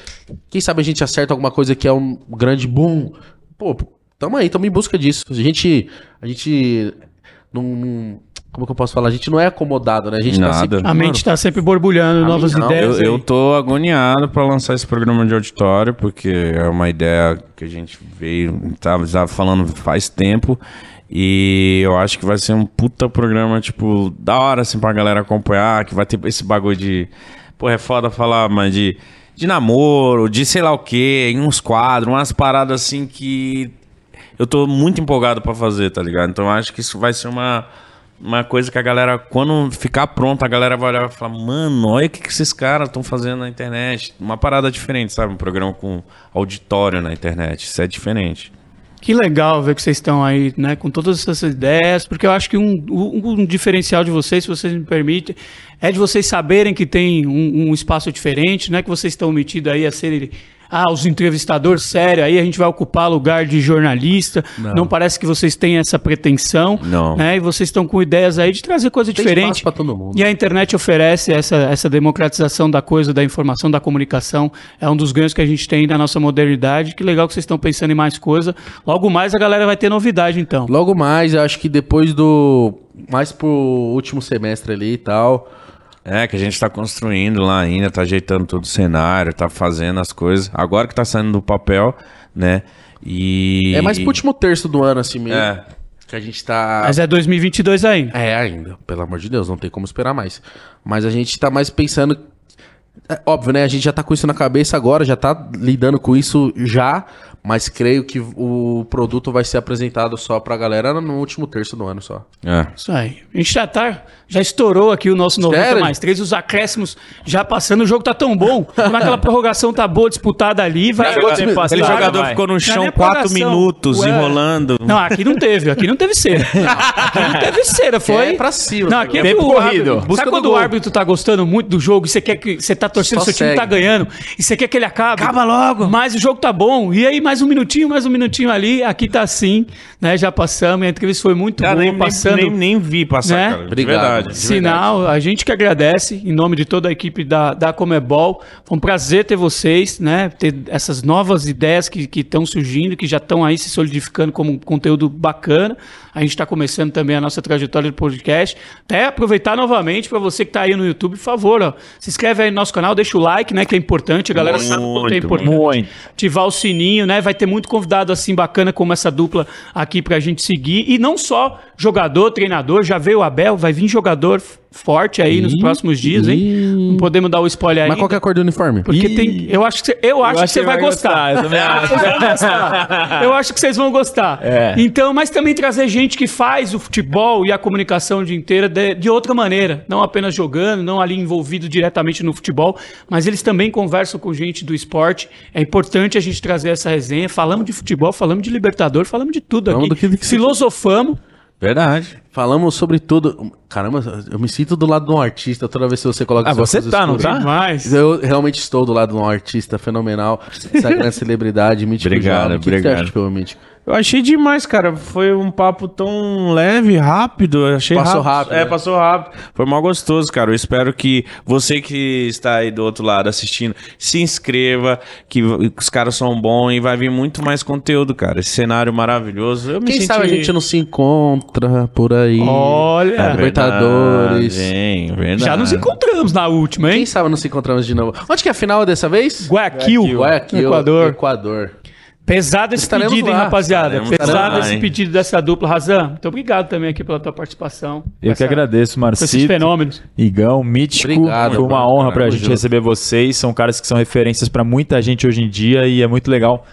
quem sabe a gente acerta alguma coisa que é um grande boom. Pô, tamo aí, tamo em busca disso. A gente. A gente. Não. Como que eu posso falar? A gente não é acomodado, né? A gente Nada. tá sempre. A mente tá sempre borbulhando, A novas mim não, ideias. Eu, aí. eu tô agoniado pra lançar esse programa de auditório, porque é uma ideia que a gente veio, tava já falando faz tempo. E eu acho que vai ser um puta programa, tipo, da hora, assim, pra galera acompanhar, que vai ter esse bagulho de. Pô, é foda falar, mas de, de namoro, de sei lá o quê, em uns quadros, umas paradas assim que eu tô muito empolgado pra fazer, tá ligado? Então eu acho que isso vai ser uma, uma coisa que a galera, quando ficar pronta, a galera vai olhar e falar, mano, olha o que, que esses caras estão fazendo na internet. Uma parada diferente, sabe? Um programa com auditório na internet. Isso é diferente. Que legal ver que vocês estão aí, né, com todas essas ideias, porque eu acho que um, um- um diferencial de vocês, se vocês me permitem, é de vocês saberem que tem um, um espaço diferente, não é que vocês estão metidos aí a serem ah, os entrevistadores sérios, aí a gente vai ocupar lugar de jornalista. Não, parece que vocês têm essa pretensão, Não. né? E vocês estão com ideias aí de trazer coisa Tem diferente. pra todo mundo. E a internet oferece essa, essa democratização da coisa, da informação, da comunicação. É um dos ganhos que a gente tem na nossa modernidade. Que legal que vocês estão pensando em mais coisa. Logo mais a galera vai ter novidade, então. Logo mais, eu acho que depois do. Mais pro último semestre ali e tal. É, que a gente tá construindo lá ainda, tá ajeitando todo o cenário, tá fazendo as coisas. Agora que tá saindo do papel, né? E. É mais pro último terço do ano, assim mesmo. É. Que a gente tá. Mas é 2022 ainda. É, ainda, pelo amor de Deus, não tem como esperar mais. Mas a gente tá mais pensando. É, óbvio, né? A gente já tá com isso na cabeça agora, já tá lidando com isso já, mas creio que o produto vai ser apresentado só pra galera no último terço do ano só. É. Isso aí. A gente já tá. Já estourou aqui o nosso 90 Sério? mais 3, os acréscimos já passando. O jogo tá tão bom. [laughs] Como aquela prorrogação tá boa, disputada ali. Vai Chegou a Tem Aquele jogador vai. ficou no Não é chão nem quatro prorrogação. minutos Ué. enrolando. Não, aqui não teve. Aqui não teve cera. [laughs] Aqui não teve cera. Foi. É pra cima. Não, aqui é o corrido. árbitro- Sabe do quando o árbitro tá gostando muito do jogo e você quer que você tá torcendo, Só seu time segue. tá ganhando e você quer que ele acabe? Acaba logo. Mas o jogo tá bom. E aí, mais um minutinho, mais um minutinho ali. Aqui tá assim, né? Já passamos. A entrevista foi muito Cara, boa, nem, nem- passando. nem, nem vi passar, Né? cara. De Obrigado. verdade. De Sinal, a gente que agradece, em nome de toda a equipe da, da Comebol. Foi um prazer ter vocês, né? Ter essas novas ideias que estão surgindo, que já estão aí se solidificando como um conteúdo bacana. A gente está começando também a nossa trajetória de podcast. Até aproveitar novamente para você que está aí no YouTube, por favor, ó, se inscreve aí no nosso canal, deixa o like, né? Que é importante, a galera sabe o quanto é Muito, importante. Muito. Ativar o sininho, né? Vai ter muito convidado assim bacana como essa dupla aqui pra gente seguir. E não só jogador, treinador, já veio o Abel, vai vir jogador forte aí nos próximos dias, hein? ih. Não podemos dar o spoiler aí. Mas qual que é a cor do uniforme? Porque Ih. tem. Eu acho que você, eu acho que você vai gostar. gostar. Eu acho que vocês vão gostar. É. Então, mas também trazer gente que faz o futebol e a comunicação o dia inteiro de, de outra maneira. Não apenas jogando, não ali envolvido diretamente no futebol, mas eles também conversam com gente do esporte. É importante a gente trazer essa resenha. Falamos de futebol, falamos de Libertador, falamos de tudo aqui. do que- Filosofamos. Verdade. Falamos sobre tudo. Caramba, eu me sinto do lado de um artista toda vez que você coloca Ah, você tá, não tá? Mas. Eu realmente estou do lado de um artista fenomenal, essa [laughs] grande celebridade, Mítico Obrigado, Jovem. O que que você obrigado. acha o Mítico? Eu achei demais, cara. Foi um papo tão leve, rápido. Eu achei Passou rápido, É, né? passou rápido. Foi mal gostoso, cara. Eu espero que você que está aí do outro lado assistindo se inscreva, que os caras são bons e vai vir muito mais conteúdo, cara. Esse cenário maravilhoso. Eu me Quem senti... sabe a gente não se encontra por aí. Olha, É Libertadores. verdade, verdade. já nos encontramos na última, hein? Quem sabe não se encontramos de novo. Onde que é a final dessa vez? Guayaquil, Guayaquil, Equador. Equador. Pesado esse Estaremos pedido, hein, lá. rapaziada? Estaremos Pesado lá, esse hein? pedido dessa dupla. Razan, muito obrigado também aqui pela tua participação. Eu que agradeço, Com esses Marcito, fenômenos. Igão, Mítico. Obrigado, Foi uma mano. honra pra Tamo gente junto. receber vocês. São caras que são referências pra muita gente hoje em dia e é muito legal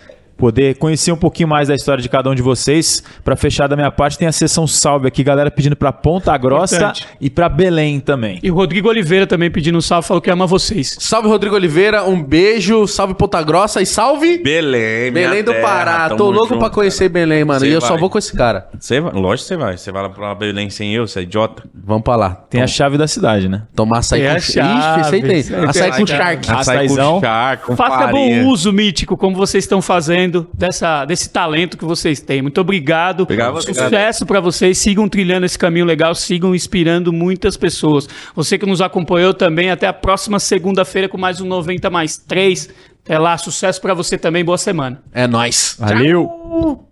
poder conhecer um pouquinho mais da história de cada um de vocês. Pra fechar da minha parte, tem a sessão salve aqui, galera pedindo pra Ponta Grossa Importante. e pra Belém também. E o Rodrigo Oliveira também pedindo um salve, falou que ama vocês. Salve Rodrigo Oliveira, um beijo, salve Ponta Grossa e salve Belém, minha Belém do terra, Pará. Tô louco junto. pra conhecer Belém, mano. Cê e eu só vai. vou com esse cara. Você vai, lógico que você vai. Você vai lá pra Belém sem eu, você é idiota. Vamos pra lá. Tem a chave da cidade, né? Tomar açaí com a Ixi, chave, aceitei. isso aí. Açaí com charque. Açaí Açaizão. com com Faça bom uso, Mítico, como vocês estão fazendo. Vivendo dessa, desse talento que vocês têm. Muito obrigado. Obrigado, Sucesso para vocês. Sigam trilhando esse caminho legal, sigam inspirando muitas pessoas. Você que nos acompanhou também, até a próxima segunda-feira com mais um 90 mais 3. Até lá, sucesso para você também. Boa semana. É nóis. Valeu!